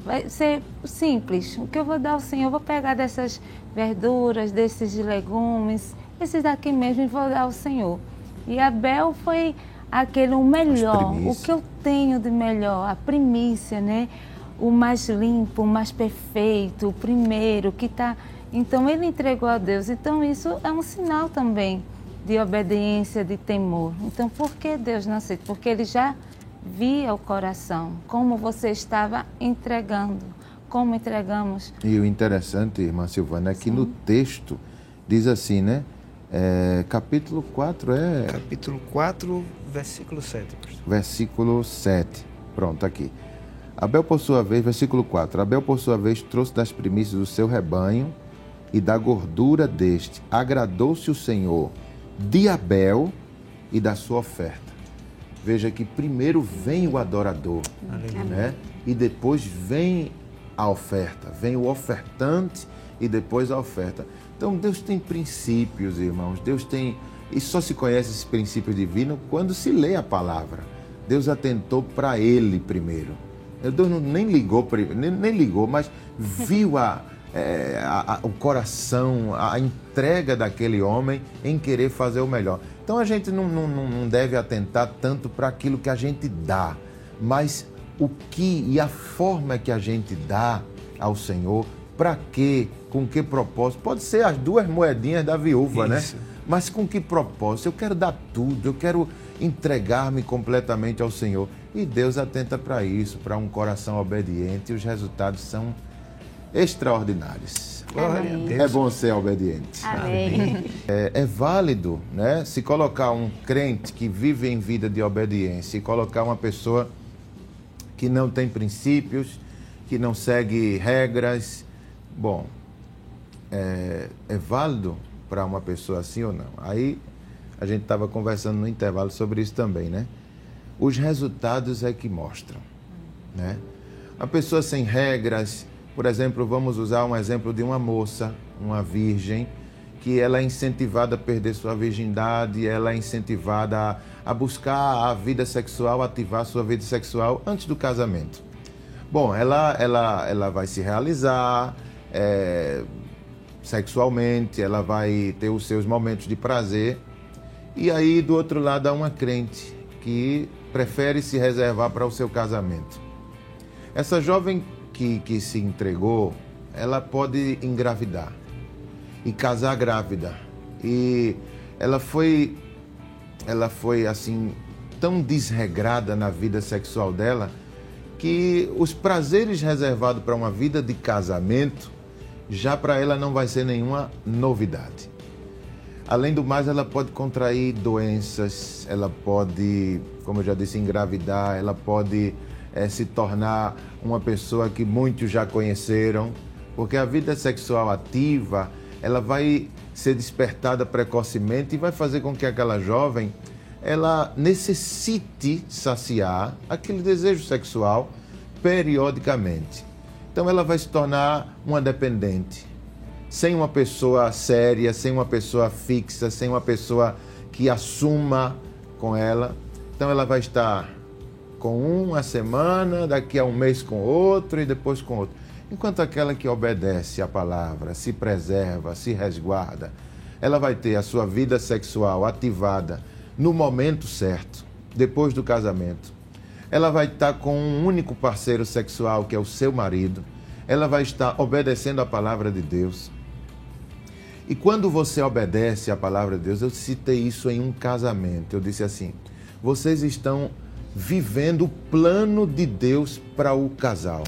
Vai ser simples. O que eu vou dar ao Senhor? Eu vou pegar dessas verduras, desses legumes, esses daqui mesmo vou dar ao Senhor. E Abel foi aquele o melhor, o que eu tenho de melhor, a primícia, né? O mais limpo, o mais perfeito, o primeiro que está. Então ele entregou a Deus. Então isso é um sinal também de obediência, de temor. Então por que Deus não aceita? Porque ele já via o coração, como você estava entregando, como entregamos. E o interessante, irmã Silvana, é que Sim. no texto diz assim, né? É, capítulo 4 é. Capítulo 4, versículo 7. Versículo 7. Pronto, aqui. Abel, por sua vez, versículo 4. Abel, por sua vez, trouxe das primícias do seu rebanho e da gordura deste. Agradou-se o Senhor de Abel e da sua oferta. Veja que primeiro vem o adorador, né? e depois vem a oferta. Vem o ofertante e depois a oferta. Então Deus tem princípios, irmãos. Deus tem. E só se conhece esse princípio divino quando se lê a palavra. Deus atentou para ele primeiro. Deus não, nem ligou, nem, ligou, mas viu a, é, a, a, o coração, a, a entrega daquele homem em querer fazer o melhor. Então a gente não, não, não deve atentar tanto para aquilo que a gente dá, mas o que e a forma que a gente dá ao Senhor, para quê, com que propósito. Pode ser as duas moedinhas da viúva, né? Isso. né? Mas com que propósito? Eu quero dar tudo, eu quero entregar-me completamente ao Senhor. E Deus atenta para isso, para um coração obediente, e os resultados são extraordinários. É bom ser obediente. Amém. É, é, válido, né? Se colocar um crente que vive em vida de obediência e colocar uma pessoa que não tem princípios, que não segue regras, bom, é, é válido para uma pessoa assim ou não? Aí a gente estava conversando no intervalo sobre isso também, né? Os resultados é que mostram, né? A pessoa sem regras, por exemplo, vamos usar um exemplo de uma moça, uma virgem, que ela é incentivada a perder sua virgindade, ela é incentivada a, buscar a vida sexual, ativar sua vida sexual antes do casamento. Bom, ela, ela, ela vai se realizar é, sexualmente, ela vai ter os seus momentos de prazer. E aí, do outro lado, há uma crente que prefere se reservar para o seu casamento. Essa jovem que, que se entregou, ela pode engravidar e casar grávida. E ela foi, ela foi assim tão desregrada na vida sexual dela que os prazeres reservados para uma vida de casamento já para ela não vai ser nenhuma novidade. Além do mais, ela pode contrair doenças, ela pode, como eu já disse, engravidar, ela pode é, se tornar uma pessoa que muitos já conheceram, porque a vida sexual ativa ela vai ser despertada precocemente e vai fazer com que aquela jovem ela necessite saciar aquele desejo sexual periodicamente. Então ela vai se tornar uma dependente, sem uma pessoa séria, sem uma pessoa fixa, sem uma pessoa que assuma com ela. Então ela vai estar com um uma semana, daqui a um mês com outro e depois com outro. Enquanto aquela que obedece à palavra, se preserva, se resguarda, ela vai ter a sua vida sexual ativada no momento certo, depois do casamento. Ela vai estar com um único parceiro sexual, que é o seu marido. Ela vai estar obedecendo à palavra de Deus. E quando você obedece à palavra de Deus, eu citei isso em um casamento. Eu disse assim: vocês estão vivendo o plano de Deus para o casal.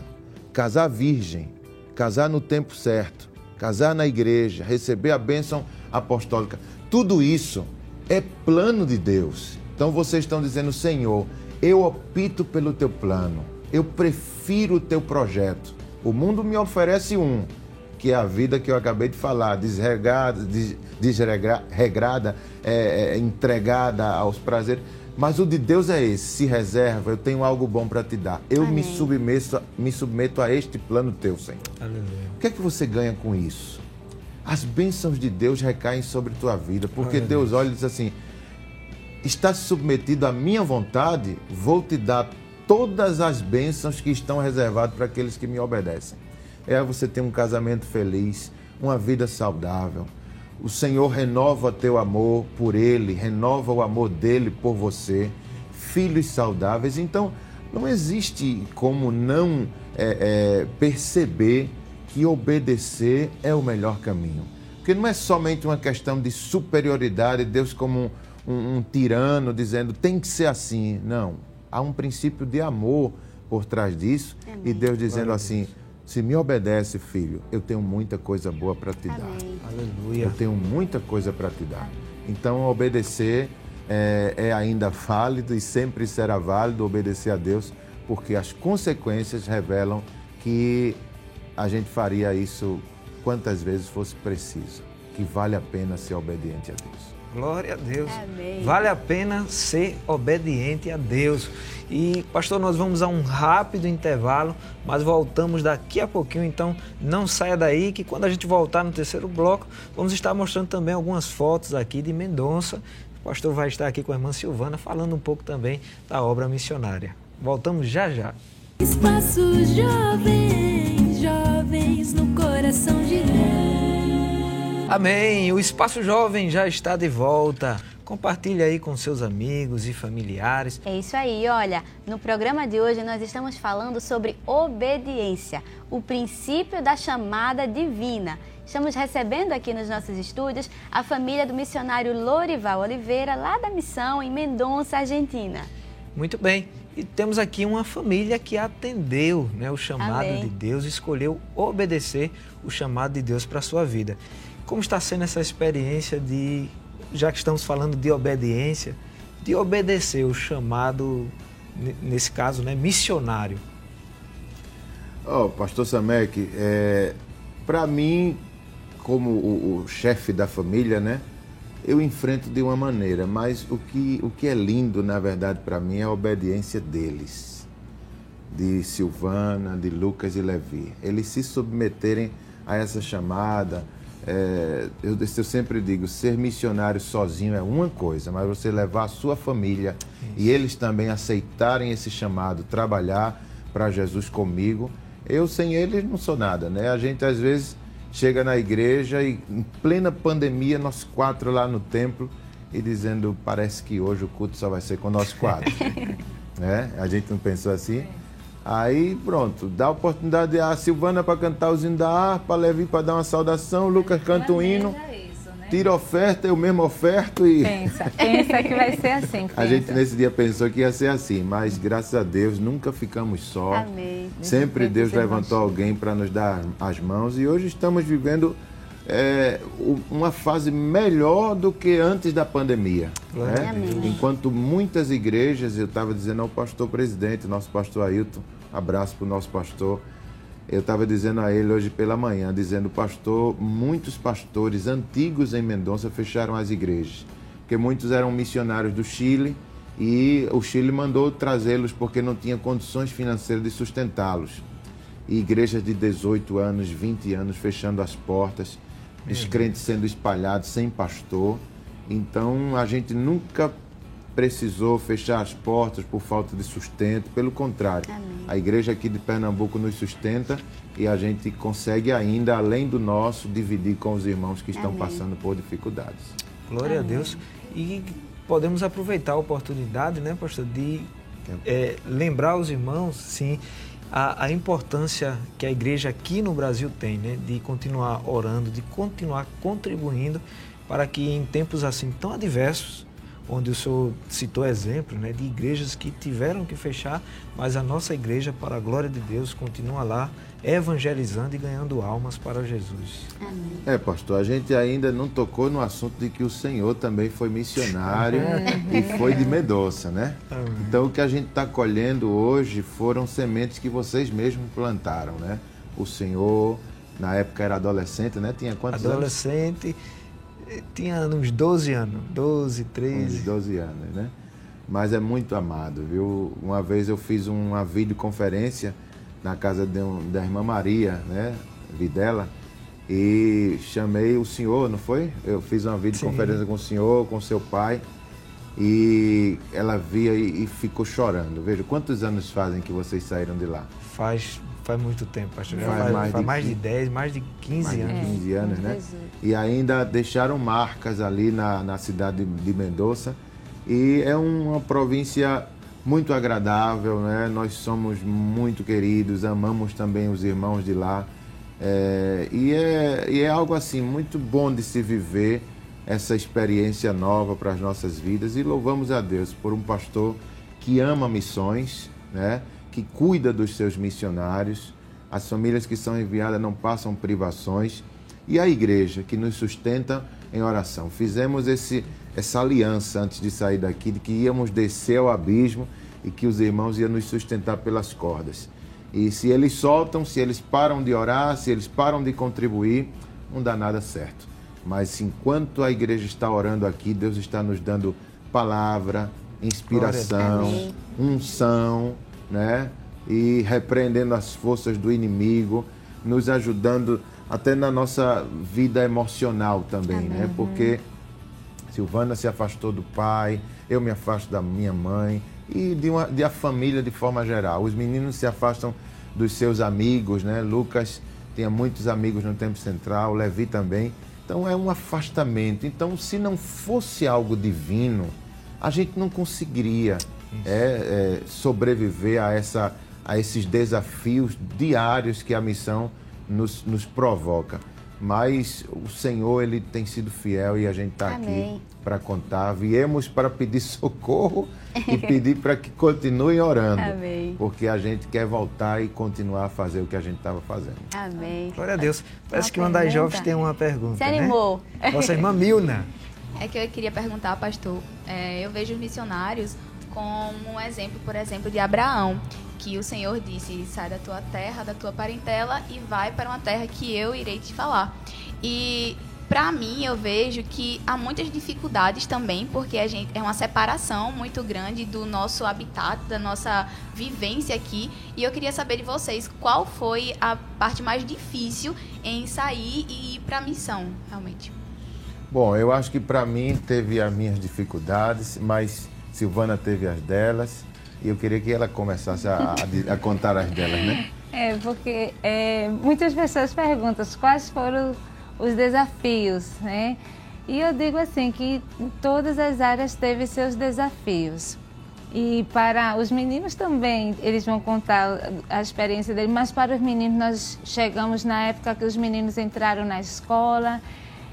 Casar virgem, casar no tempo certo, casar na igreja, receber a bênção apostólica. Tudo isso é plano de Deus. Então vocês estão dizendo, Senhor, eu opto pelo teu plano, eu prefiro o teu projeto. O mundo me oferece um, que é a vida que eu acabei de falar, desregrada, desregrada, é, é, entregada aos prazeres. Mas o de Deus é esse, se reserva, eu tenho algo bom para te dar. Eu me submeto, me submeto a este plano teu, Senhor. Aleluia. O que é que você ganha com isso? As bênçãos de Deus recaem sobre tua vida, porque Aleluia. Deus olha e diz assim: está submetido à minha vontade, vou te dar todas as bênçãos que estão reservadas para aqueles que me obedecem. É você ter um casamento feliz, uma vida saudável, o Senhor renova teu amor por Ele, renova o amor dele por você, filhos saudáveis. Então, não existe como não é, é, perceber que obedecer é o melhor caminho. Porque não é somente uma questão de superioridade, Deus como um, um, um tirano dizendo tem que ser assim. Não. Há um princípio de amor por trás disso Amém. e Deus dizendo assim se me obedece, filho, eu tenho muita coisa boa para te Amém. dar. Aleluia. Eu tenho muita coisa para te dar. Então, obedecer é, é ainda válido e sempre será válido obedecer a Deus, porque as consequências revelam que a gente faria isso quantas vezes fosse preciso, que vale a pena ser obediente a Deus. Glória a Deus. Amém. Vale a pena ser obediente a Deus. E, pastor, nós vamos a um rápido intervalo, mas voltamos daqui a pouquinho, então não saia daí, que quando a gente voltar no terceiro bloco, vamos estar mostrando também algumas fotos aqui de Mendonça. O pastor vai estar aqui com a irmã Silvana falando um pouco também da obra missionária. Voltamos já já. Espaço Jovem, jovens no coração de Deus. Amém! O Espaço Jovem já está de volta. Compartilhe aí com seus amigos e familiares. É isso aí, olha, no programa de hoje nós estamos falando sobre obediência, o princípio da chamada divina. Estamos recebendo aqui nos nossos estúdios a família do missionário Lorival Oliveira, lá da missão em Mendonça, Argentina. Muito bem. E temos aqui uma família que atendeu né, o chamado Amém. de Deus, escolheu obedecer o chamado de Deus para a sua vida. Como está sendo essa experiência de, já que estamos falando de obediência, de obedecer o chamado, ne- nesse caso, né, missionário? Ó, pastor Samek, é, para mim, como o, o chefe da família, né, eu enfrento de uma maneira, mas o que, o que é lindo, na verdade, para mim é a obediência deles, de Silvana, de Lucas e Levi. Eles se submeterem a essa chamada. É, eu, eu sempre digo, ser missionário sozinho é uma coisa, mas você levar a sua família e eles também aceitarem esse chamado, trabalhar para Jesus comigo, eu sem eles não sou nada, né? A gente às vezes chega na igreja e em plena pandemia, nós quatro lá no templo e dizendo, parece que hoje o culto só vai ser com nós quatro. né? A gente não pensou assim. Aí pronto, dá a oportunidade a Silvana para cantar o hino da harpa, Levi para dar uma saudação, Lucas canta o hino, isso, né? tira oferta, eu mesmo oferto e. Pensa, pensa que vai ser assim. A pensa. gente nesse dia pensou que ia ser assim, mas graças a Deus nunca ficamos só. Amém. Sempre Deus levantou alguém para nos dar as mãos e hoje estamos vivendo é, uma fase melhor do que antes da pandemia. Né? Enquanto muitas igrejas, eu estava dizendo ao pastor presidente, nosso pastor Ailton, abraço para o nosso pastor. Eu estava dizendo a ele hoje pela manhã, dizendo, pastor, muitos pastores antigos em Mendonça fecharam as igrejas, porque muitos eram missionários do Chile e o Chile mandou trazê-los porque não tinha condições financeiras de sustentá-los. E igrejas de 18 anos, 20 anos fechando as portas, os crentes sendo espalhados sem pastor. Então a gente nunca precisou fechar as portas por falta de sustento, pelo contrário. A igreja aqui de Pernambuco nos sustenta e a gente consegue ainda, além do nosso, dividir com os irmãos que estão Amém. passando por dificuldades. Glória a Deus. E podemos aproveitar a oportunidade, né, pastor, de é, lembrar os irmãos, sim, a, a importância que a igreja aqui no Brasil tem, né, de continuar orando, de continuar contribuindo para que em tempos assim tão adversos, onde o senhor citou exemplo, né, de igrejas que tiveram que fechar, mas a nossa igreja, para a glória de Deus, continua lá evangelizando e ganhando almas para Jesus. Amém. É, pastor, a gente ainda não tocou no assunto de que o Senhor também foi missionário e foi de Mendonça, né? Então, o que a gente está colhendo hoje foram sementes que vocês mesmos plantaram, né? O Senhor, na época era adolescente, né? Tinha quantos anos? Adolescente, tinha uns 12 anos, 12, Uns 13. 12 anos, né? Mas é muito amado, viu? Uma vez eu fiz uma videoconferência na casa um- da irmã Maria, né? Videla, e chamei o senhor, não foi? Eu fiz uma videoconferência com o senhor, com seu pai, e ela via e, e ficou chorando. Veja, quantos anos fazem que vocês saíram de lá? Faz, faz muito tempo, pastor. Já Faz faz, mais faz de mais de quin- 10, mais de 15 mais de anos. 15 anos, né? E ainda deixaram marcas ali na, na cidade de Mendoza. E é uma província muito agradável, né? Nós somos muito queridos, amamos também os irmãos de lá. É, e, é, e é algo assim muito bom de se viver essa experiência nova para as nossas vidas e louvamos a Deus por um pastor que ama missões, né? Que cuida dos seus missionários, as famílias que são enviadas não passam privações e a igreja que nos sustenta em oração. Fizemos esse, essa aliança antes de sair daqui de que íamos descer ao abismo e que os irmãos iam nos sustentar pelas cordas. E se eles soltam, se eles param de orar, se eles param de contribuir, não dá nada certo. Mas enquanto a igreja está orando aqui, Deus está nos dando palavra, inspiração, unção, né? E repreendendo as forças do inimigo, nos ajudando até na nossa vida emocional também, né? Amém. né? Porque Silvana se afastou do pai, eu me afasto da minha mãe e de, uma, de a família de forma geral. Os meninos se afastam dos seus amigos, né? Lucas tinha muitos amigos no Tempo Central, Levi também. Então é um afastamento. Então, se não fosse algo divino, a gente não conseguiria é, é, sobreviver a, essa, a esses desafios diários que a missão nos, nos provoca. Mas o Senhor, Ele tem sido fiel e a gente está aqui para contar. Viemos para pedir socorro e pedir para que continuem orando. Amém. Porque a gente quer voltar e continuar a fazer o que a gente estava fazendo. Amém. Glória a Deus. Parece uma que uma das jovens tem uma pergunta. Se animou. Né? Nossa irmã Milna. É que eu queria perguntar, pastor. É, eu vejo os missionários como um exemplo, por exemplo, de Abraão, que o Senhor disse: sai da tua terra, da tua parentela e vai para uma terra que eu irei te falar. E para mim eu vejo que há muitas dificuldades também, porque a gente é uma separação muito grande do nosso habitat, da nossa vivência aqui. E eu queria saber de vocês qual foi a parte mais difícil em sair e ir para a missão, realmente. Bom, eu acho que para mim teve as minhas dificuldades, mas Silvana teve as delas. E eu queria que ela começasse a, a, a contar as delas, né? É, porque é, muitas pessoas perguntam quais foram os desafios, né? E eu digo assim que todas as áreas teve seus desafios. E para os meninos também, eles vão contar a experiência deles, mas para os meninos nós chegamos na época que os meninos entraram na escola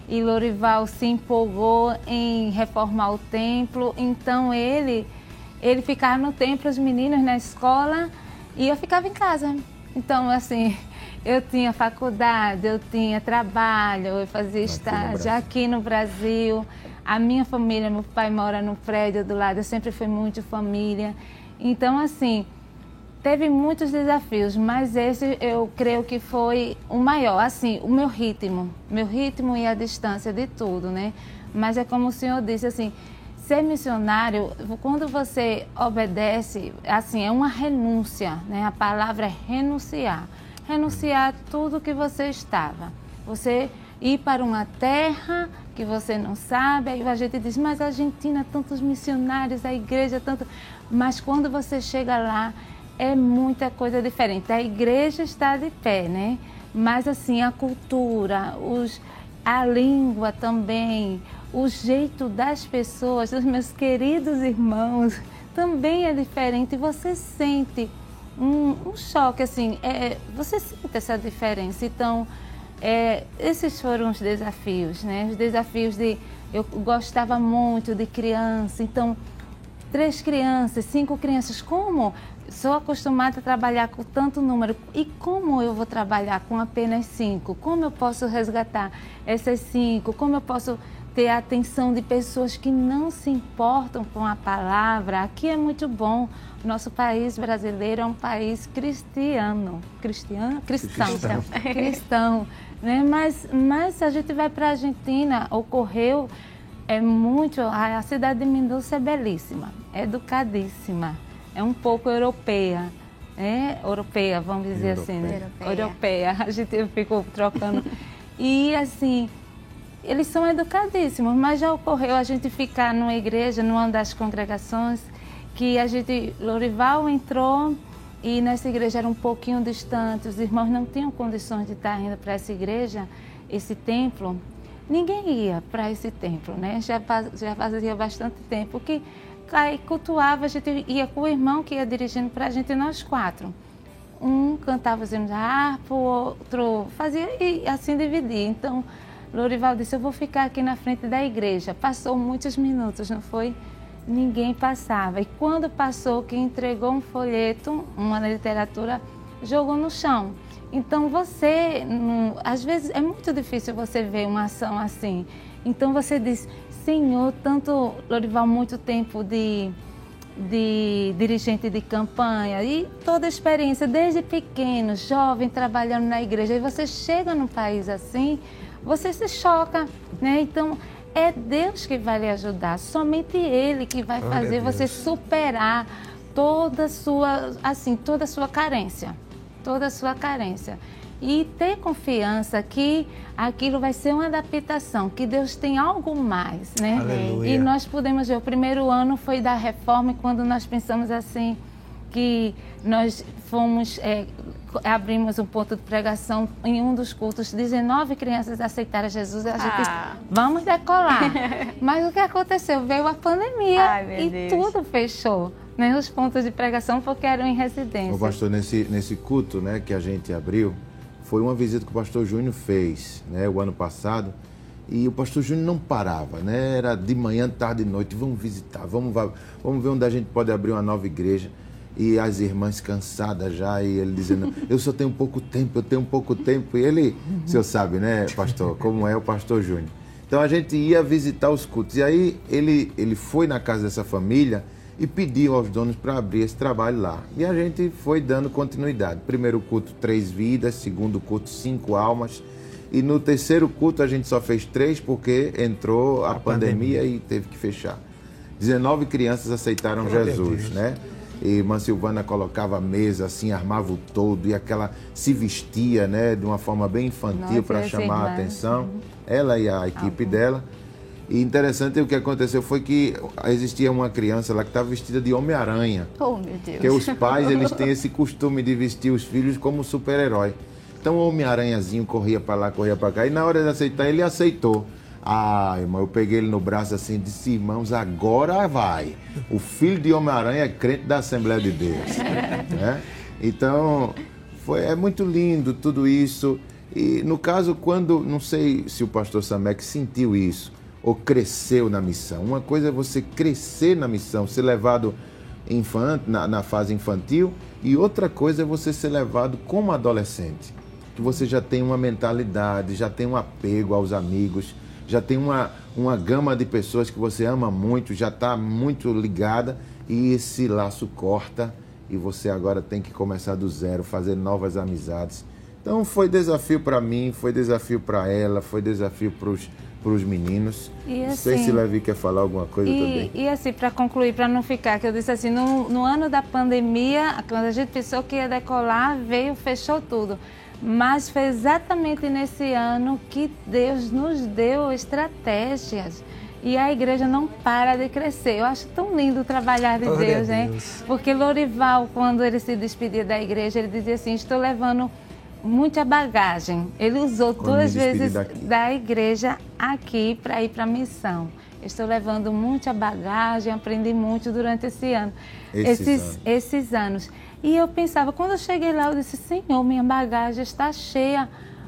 e Lorival se empolgou em reformar o templo, então ele ele ficava no templo, os meninos na escola e eu ficava em casa. Então, assim, eu tinha faculdade, eu tinha trabalho, eu fazia aqui estágio no aqui no Brasil. A minha família, meu pai mora no prédio do lado, eu sempre fui muito família. Então, assim, teve muitos desafios, mas esse eu creio que foi o maior, assim, o meu ritmo, meu ritmo e a distância de tudo, né? Mas é como o senhor disse, assim, ser missionário, quando você obedece, assim, é uma renúncia, né? A palavra é renunciar. Renunciar tudo que você estava. Você ir para uma terra que você não sabe, aí a gente diz, mas a Argentina, tantos missionários, a igreja, tanto. Mas quando você chega lá, é muita coisa diferente. A igreja está de pé, né? Mas assim, a cultura, os, a língua também, o jeito das pessoas, dos meus queridos irmãos, também é diferente. Você sente um, um choque, assim, é, você sente essa diferença. Então, é, esses foram os desafios, né? Os desafios de. Eu gostava muito de criança, então, três crianças, cinco crianças, como? Sou acostumada a trabalhar com tanto número. E como eu vou trabalhar com apenas cinco? Como eu posso resgatar essas cinco? Como eu posso ter a atenção de pessoas que não se importam com a palavra. Aqui é muito bom. Nosso país brasileiro é um país cristiano. Cristiano? Cristão. Cristão. Cristão né? mas, mas se a gente vai para a Argentina, ocorreu é muito. A cidade de Mendoza é belíssima, educadíssima, é um pouco europeia. É, europeia, vamos dizer europeia. assim, né? Europeia. europeia. A gente ficou trocando. e assim, eles são educadíssimos, mas já ocorreu a gente ficar numa igreja, numa das congregações, que a gente, Lorival entrou e nessa igreja era um pouquinho distante, os irmãos não tinham condições de estar indo para essa igreja, esse templo. Ninguém ia para esse templo, né? Já, já fazia bastante tempo que aí cultuava, a gente ia com o irmão que ia dirigindo para a gente, nós quatro. Um cantava os hinos da harpa, o outro fazia e assim dividia. Então, Lorival disse: Eu vou ficar aqui na frente da igreja. Passou muitos minutos, não foi? Ninguém passava. E quando passou, que entregou um folheto, uma literatura, jogou no chão. Então você, às vezes é muito difícil você ver uma ação assim. Então você diz, Senhor, tanto Lorival, muito tempo de, de dirigente de campanha e toda a experiência, desde pequeno, jovem, trabalhando na igreja, e você chega num país assim, você se choca, Né? Então, é Deus que vai lhe ajudar, somente Ele que vai fazer você superar toda sua, assim, toda a sua carência, toda a sua carência. E ter confiança que aquilo vai ser uma adaptação, que Deus tem algo mais, né? Aleluia. E nós podemos ver, o primeiro ano foi da reforma e quando nós pensamos assim, que nós fomos, é, abrimos um ponto de pregação em um dos cultos, 19 crianças aceitaram Jesus, a gente disse, Ah. vamos decolar. Mas o que aconteceu? Veio a pandemia Ai, e Deus. tudo fechou, né? Os pontos de pregação porque eram em residência. O pastor, nesse, nesse culto né, que a gente abriu, foi uma visita que o pastor Júnior fez né, o ano passado. E o pastor Júnior não parava, né? Era de manhã, tarde e noite. Vamos visitar, vamos, va- vamos ver onde a gente pode abrir uma nova igreja. E as irmãs cansadas já, e ele dizendo, eu só tenho pouco tempo, eu tenho pouco tempo. E ele, o senhor sabe, né, pastor, como é o pastor Júnior. Então a gente ia visitar os cultos. E aí ele, ele foi na casa dessa família e pediu aos donos para abrir esse trabalho lá. E a gente foi dando continuidade. Primeiro culto, três vidas. Segundo culto, cinco almas. E no terceiro culto a gente só fez três porque entrou a, A pandemia, pandemia. e teve que fechar. 19 crianças aceitaram Jesus, Deus. né? E irmã Silvana colocava a mesa assim, armava o todo e aquela se vestia, né, de uma forma bem infantil para chamar a atenção. Ela e a equipe dela. E interessante o que aconteceu foi que existia uma criança lá que estava vestida de Homem-Aranha. Oh, meu Deus. Porque os pais, eles têm esse costume de vestir os filhos como super-herói. Então o Homem-Aranhazinho corria para lá, corria para cá. E na hora de aceitar, ele aceitou. Ah, irmão, eu peguei ele no braço assim e disse, irmãos, agora vai. O filho de Homem-Aranha é crente da Assembleia de Deus. né? Então, foi, é muito lindo tudo isso. E no caso, quando, não sei se o pastor Samek sentiu isso, ou cresceu na missão. Uma coisa é você crescer na missão, ser levado na, na fase infantil, e outra coisa é você ser levado como adolescente. Que você já tem uma mentalidade, já tem um apego aos amigos, já tem uma, uma gama de pessoas que você ama muito, já está muito ligada, e esse laço corta, e você agora tem que começar do zero, fazer novas amizades. Então foi desafio para mim, foi desafio para ela, foi desafio para os meninos. E Não sei assim- se Levi quer falar alguma coisa também. E, e assim, para concluir, para não ficar, que eu disse assim, no, no ano da pandemia, quando a gente pensou que ia decolar, veio, fechou tudo. Mas foi exatamente nesse ano que Deus nos deu estratégias. E a igreja não para de crescer. Eu acho tão lindo o trabalhar de Glória Deus? Deus. Porque Lorival, quando ele se despedia da igreja, ele dizia assim: Estou levando muita bagagem. Ele usou Quando duas vezes daqui. da igreja aqui para ir para a missão. Estou levando muita bagagem, aprendi muito durante esse ano. Esses esses, anos. esses anos. E eu pensava, quando eu cheguei lá, eu disse, Senhor, minha bagagem está cheia,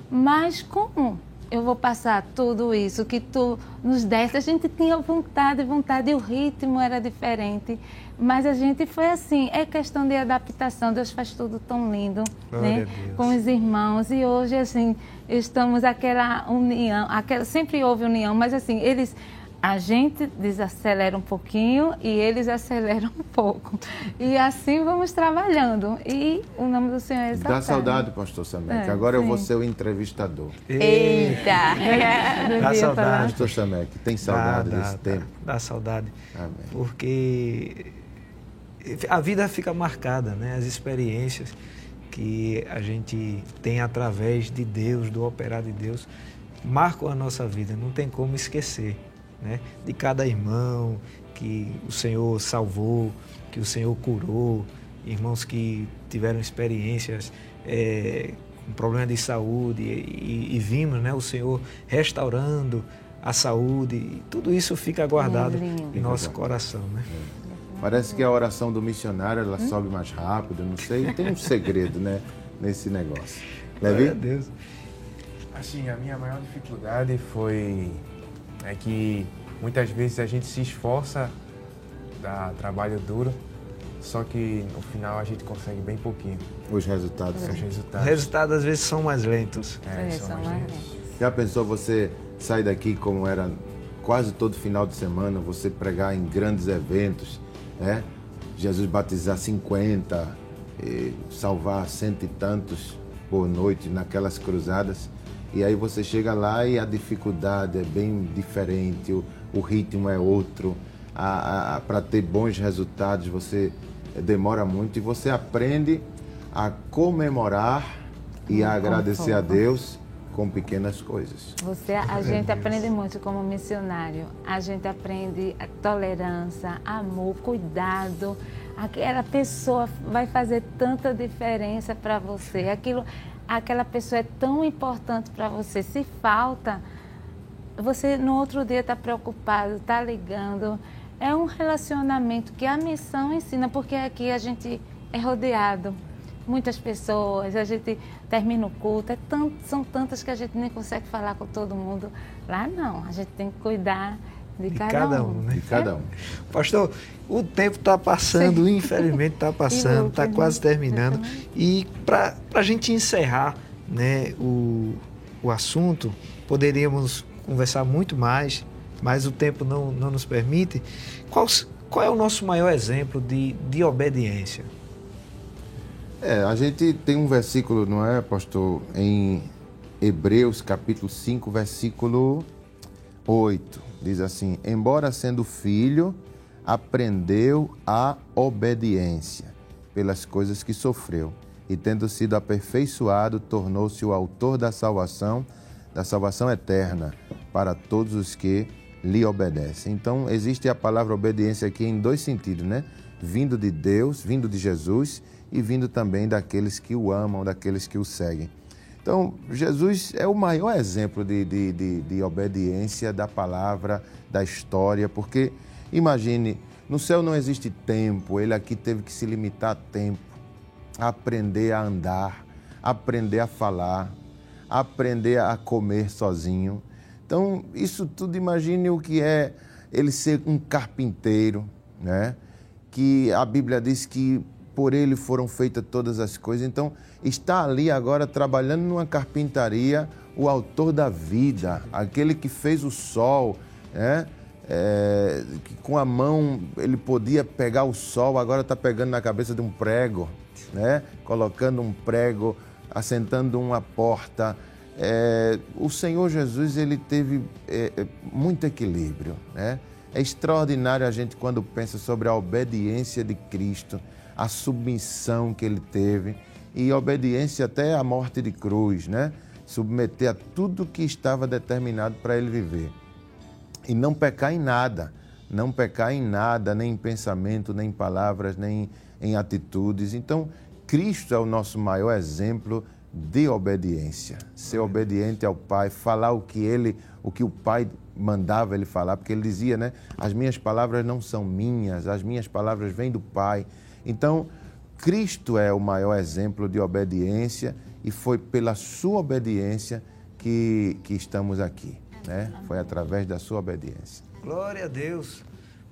mas como eu vou passar tudo isso que tu nos deste? A gente tinha vontade, vontade, e o ritmo era diferente. Mas a gente foi assim, é questão de adaptação. Deus faz tudo tão lindo, Glória né? Com os irmãos. E hoje, assim, estamos aquela união, aquela, sempre houve união, mas assim, eles. A gente desacelera um pouquinho e eles aceleram um pouco. E assim vamos trabalhando. E o nome do Senhor é Dá exaltado. saudade, pastor Samek. É, Agora eu vou sim. ser o entrevistador. Eita! Dá falar. saudade. Pastor Samek, tem saudade Dá, desse dá, tempo? Dá, dá saudade. Amém. Porque a vida fica marcada, né? As experiências que a gente tem através de Deus, do operar de Deus, marcam a nossa vida. Não tem como esquecer, né? De cada irmão que o Senhor salvou, que o Senhor curou, irmãos que tiveram experiências eh, com problema de saúde e, e vimos, né? O Senhor restaurando a saúde. E tudo isso fica guardado em nosso coração, né? Parece que a oração do missionário ela sobe mais rápido, não sei. Tem um segredo, né? Nesse negócio. Glória a Levi? Deus. Assim, a minha maior dificuldade foi é que muitas vezes a gente se esforça, dá trabalho duro, só que no final a gente consegue bem pouquinho Os resultados. os Os resultados. resultados às vezes são mais lentos. É, É, são são mais mais lentos. Já pensou você sair daqui como era quase todo final de semana, você pregar em grandes eventos, né? Jesus batizar 50, e salvar cento e tantos por noite naquelas cruzadas. E aí você chega lá e a dificuldade é bem diferente, o, o ritmo é outro. Para ter bons resultados você demora muito e você aprende a comemorar e a agradecer a Deus com pequenas coisas. Você, a gente aprende muito como missionário. A gente aprende a tolerância, amor, cuidado. Aquela pessoa vai fazer tanta diferença para você. Aquilo, aquela pessoa é tão importante para você. Se falta, você no outro dia está preocupado, está ligando. É um relacionamento que a missão ensina, porque aqui a gente é rodeado. Muitas pessoas, a gente termina o culto, é tanto, são tantas que a gente nem consegue falar com todo mundo. Lá não, a gente tem que cuidar de, de cada, cada, um. né? De cada um. Pastor, o tempo está passando, Sim. infelizmente está passando, está quase terminando. E para a gente encerrar né, o, o assunto, poderíamos conversar muito mais, mas o tempo não, não nos permite. Qual, qual é o nosso maior exemplo de, de obediência? É, a gente tem um versículo, não é, pastor, em Hebreus capítulo 5, versículo 8. Diz assim: Embora sendo filho, aprendeu a obediência pelas coisas que sofreu, e tendo sido aperfeiçoado, tornou-se o autor da salvação, da salvação eterna para todos os que lhe obedecem. Então, existe a palavra obediência aqui em dois sentidos, né? Vindo de Deus, vindo de Jesus e vindo também daqueles que o amam, daqueles que o seguem. Então, Jesus é o maior exemplo de, de, de, de obediência da palavra, da história, porque imagine, no céu não existe tempo, ele aqui teve que se limitar a tempo, aprender a andar, aprender a falar, aprender a comer sozinho. Então, isso tudo, imagine o que é ele ser um carpinteiro, né? Que a Bíblia diz que por ele foram feitas todas as coisas. Então, está ali agora trabalhando numa carpintaria o autor da vida, aquele que fez o sol, né? É, que com a mão ele podia pegar o sol, agora está pegando na cabeça de um prego, né? colocando um prego, assentando uma porta. É, o Senhor Jesus ele teve é, é muito equilíbrio. Né? É extraordinário a gente quando pensa sobre a obediência de Cristo a submissão que ele teve e obediência até à morte de cruz, né? Submeter a tudo que estava determinado para ele viver. E não pecar em nada, não pecar em nada, nem em pensamento, nem em palavras, nem em atitudes. Então, Cristo é o nosso maior exemplo de obediência. Ser obediente ao Pai, falar o que ele, o que o Pai mandava ele falar, porque ele dizia, né? As minhas palavras não são minhas, as minhas palavras vêm do Pai. Então, Cristo é o maior exemplo de obediência e foi pela sua obediência que, que estamos aqui. Né? Foi através da sua obediência. Glória a Deus.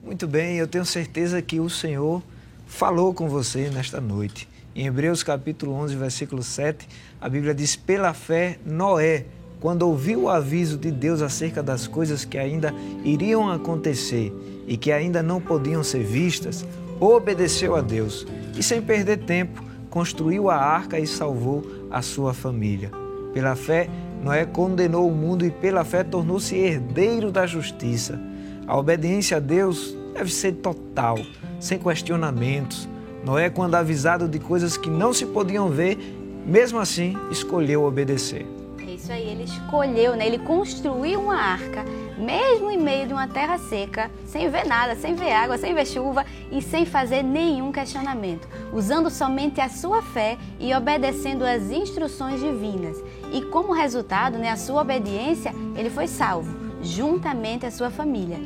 Muito bem, eu tenho certeza que o Senhor falou com você nesta noite. Em Hebreus capítulo 11, versículo 7, a Bíblia diz: Pela fé, Noé, quando ouviu o aviso de Deus acerca das coisas que ainda iriam acontecer e que ainda não podiam ser vistas, obedeceu a Deus e, sem perder tempo, construiu a arca e salvou a sua família. Pela fé, Noé condenou o mundo e, pela fé, tornou-se herdeiro da justiça. A obediência a Deus deve ser total, sem questionamentos. Noé, quando avisado de coisas que não se podiam ver, mesmo assim escolheu obedecer. É isso aí, ele escolheu, né? ele construiu uma arca mesmo em meio de uma terra seca, sem ver nada, sem ver água, sem ver chuva e sem fazer nenhum questionamento, usando somente a sua fé e obedecendo às instruções divinas. E como resultado, né, a sua obediência, ele foi salvo, juntamente à sua família.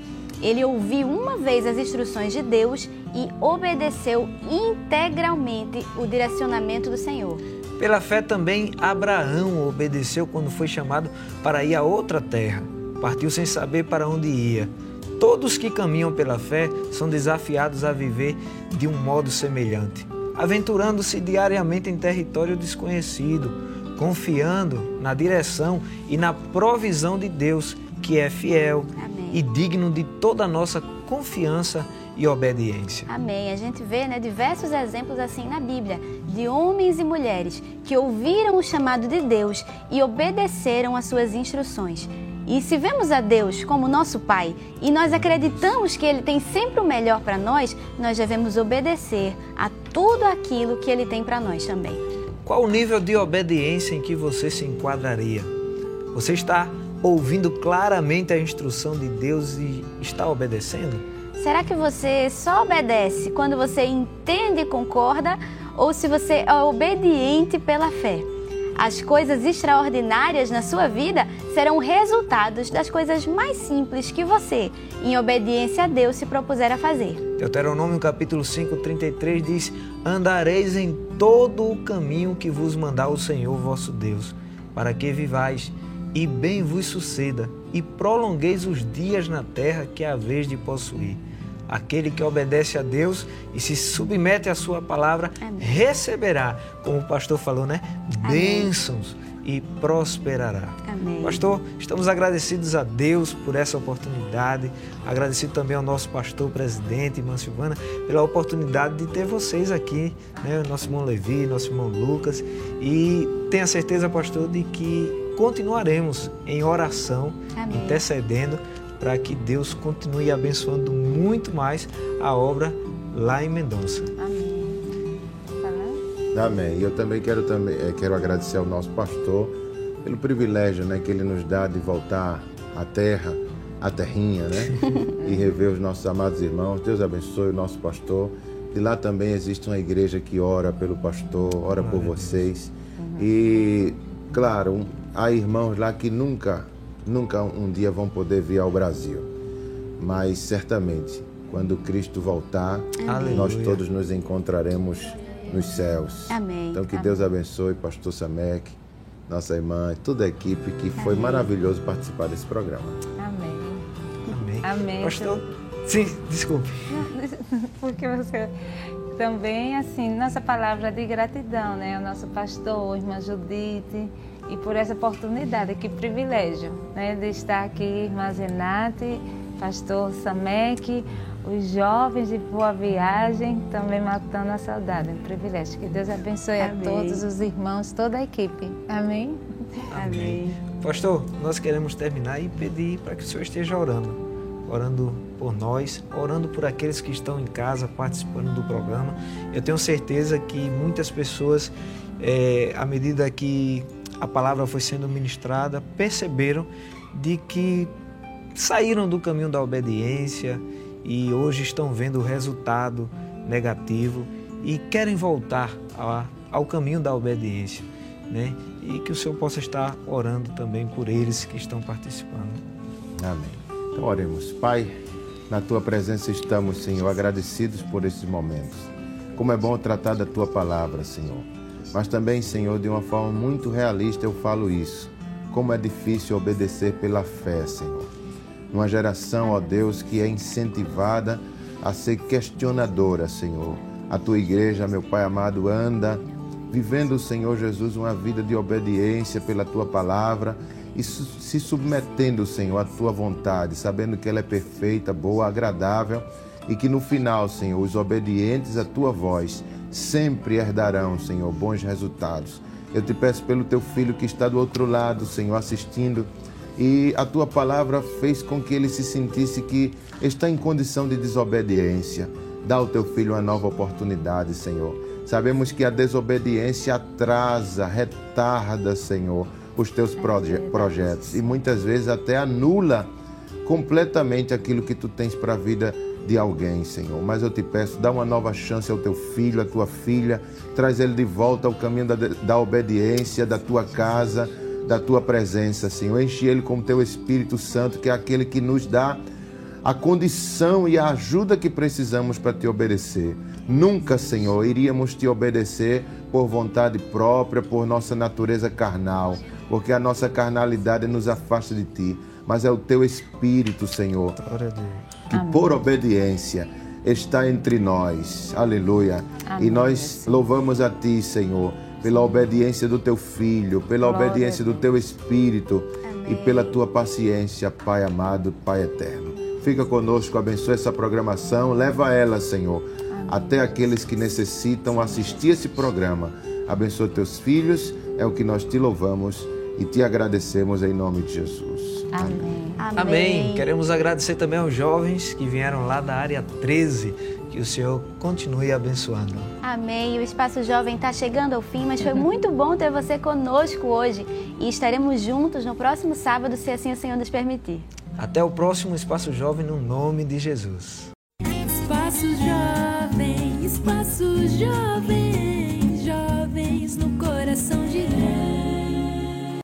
Ele ouviu uma vez as instruções de Deus e obedeceu integralmente o direcionamento do Senhor. Pela fé também Abraão obedeceu quando foi chamado para ir a outra terra partiu sem saber para onde ia. Todos que caminham pela fé são desafiados a viver de um modo semelhante, aventurando-se diariamente em território desconhecido, confiando na direção e na provisão de Deus, que é fiel Amém. e digno de toda a nossa confiança e obediência. Amém. A gente vê né, diversos exemplos assim na Bíblia, de homens e mulheres que ouviram o chamado de Deus e obedeceram às suas instruções. E se vemos a Deus como nosso Pai e nós acreditamos que Ele tem sempre o melhor para nós, nós devemos obedecer a tudo aquilo que Ele tem para nós também. Qual o nível de obediência em que você se enquadraria? Você está ouvindo claramente a instrução de Deus e está obedecendo? Será que você só obedece quando você entende e concorda ou se você é obediente pela fé? As coisas extraordinárias na sua vida serão resultados das coisas mais simples que você, em obediência a Deus, se propuser a fazer. Deuteronômio capítulo 5, 33 diz: Andareis em todo o caminho que vos mandar o Senhor vosso Deus, para que vivais e bem vos suceda, e prolongueis os dias na terra que haveis de possuir. Aquele que obedece a Deus e se submete à sua palavra Amém. receberá, como o pastor falou, né? Amém. Bênçãos e prosperará. Amém. Pastor, estamos agradecidos a Deus por essa oportunidade, agradecido também ao nosso pastor presidente, irmã Silvana, pela oportunidade de ter vocês aqui, né? nosso irmão Levi, nosso irmão Lucas, e tenha certeza, pastor, de que continuaremos em oração, Amém. intercedendo para que Deus continue abençoando muito mais a obra lá em Mendonça. Amém. Amém. Eu também quero, também, eh, quero agradecer ao nosso pastor pelo privilégio né, que ele nos dá de voltar à terra, à terrinha, né? e rever os nossos amados irmãos. Deus abençoe o nosso pastor. E lá também existe uma igreja que ora pelo pastor, ora por vocês. E, claro, há irmãos lá que nunca nunca um dia vão poder vir ao Brasil. Mas certamente, quando Cristo voltar, Amém. nós todos nos encontraremos nos céus. Amém. Então que Amém. Deus abençoe pastor Samek, nossa irmã, toda a equipe que foi Amém. maravilhoso participar desse programa. Amém. Amém. Amém. Pastor, sim, desculpe. Porque você também assim, nossa palavra de gratidão, né? O nosso pastor, irmã Judite, e por essa oportunidade, que privilégio né, de estar aqui, irmã Zenate, pastor Samek, os jovens de Boa Viagem, também matando a saudade. Um privilégio. Que Deus abençoe Amém. a todos os irmãos, toda a equipe. Amém? Amém. Pastor, nós queremos terminar e pedir para que o Senhor esteja orando. Orando por nós, orando por aqueles que estão em casa participando do programa. Eu tenho certeza que muitas pessoas, é, à medida que a palavra foi sendo ministrada, perceberam de que saíram do caminho da obediência e hoje estão vendo o resultado negativo e querem voltar ao caminho da obediência, né? E que o Senhor possa estar orando também por eles que estão participando. Amém. Então oremos. Pai, na tua presença estamos, Senhor, agradecidos por esses momentos. Como é bom tratar da tua palavra, Senhor. Mas também, Senhor, de uma forma muito realista eu falo isso. Como é difícil obedecer pela fé, Senhor. Uma geração, ó Deus, que é incentivada a ser questionadora, Senhor. A tua igreja, meu Pai amado, anda vivendo, Senhor Jesus, uma vida de obediência pela tua palavra e se submetendo, Senhor, à tua vontade, sabendo que ela é perfeita, boa, agradável e que no final, Senhor, os obedientes à tua voz sempre herdarão, Senhor, bons resultados. Eu te peço pelo teu filho que está do outro lado, Senhor, assistindo, e a tua palavra fez com que ele se sentisse que está em condição de desobediência. Dá ao teu filho uma nova oportunidade, Senhor. Sabemos que a desobediência atrasa, retarda, Senhor, os teus proje projetos e muitas vezes até anula completamente aquilo que tu tens para a vida de alguém, Senhor. Mas eu te peço, dá uma nova chance ao teu filho, à tua filha, traz ele de volta ao caminho da, da obediência, da tua casa, da tua presença, Senhor. Enche ele com o teu Espírito Santo, que é aquele que nos dá a condição e a ajuda que precisamos para te obedecer. Nunca, Senhor, iríamos te obedecer por vontade própria, por nossa natureza carnal, porque a nossa carnalidade nos afasta de ti mas é o teu Espírito, Senhor, que Amém. por obediência está entre nós. Aleluia. Amém. E nós louvamos a Ti, Senhor, pela obediência do Teu Filho, pela Glória obediência do Teu Espírito Amém. e pela Tua paciência, Pai amado, Pai eterno. Fica conosco, abençoa essa programação, leva ela, Senhor, até aqueles que necessitam assistir esse programa. Abençoa teus filhos, é o que nós te louvamos e te agradecemos em nome de Jesus. Amém. Amém. Queremos agradecer também aos jovens que vieram lá da área 13. Que o Senhor continue abençoando. Amém. O Espaço Jovem está chegando ao fim, mas foi muito bom ter você conosco hoje. E estaremos juntos no próximo sábado, se assim o Senhor nos permitir. Até o próximo Espaço Jovem, no nome de Jesus. Espaço Jovem, Espaço Jovem.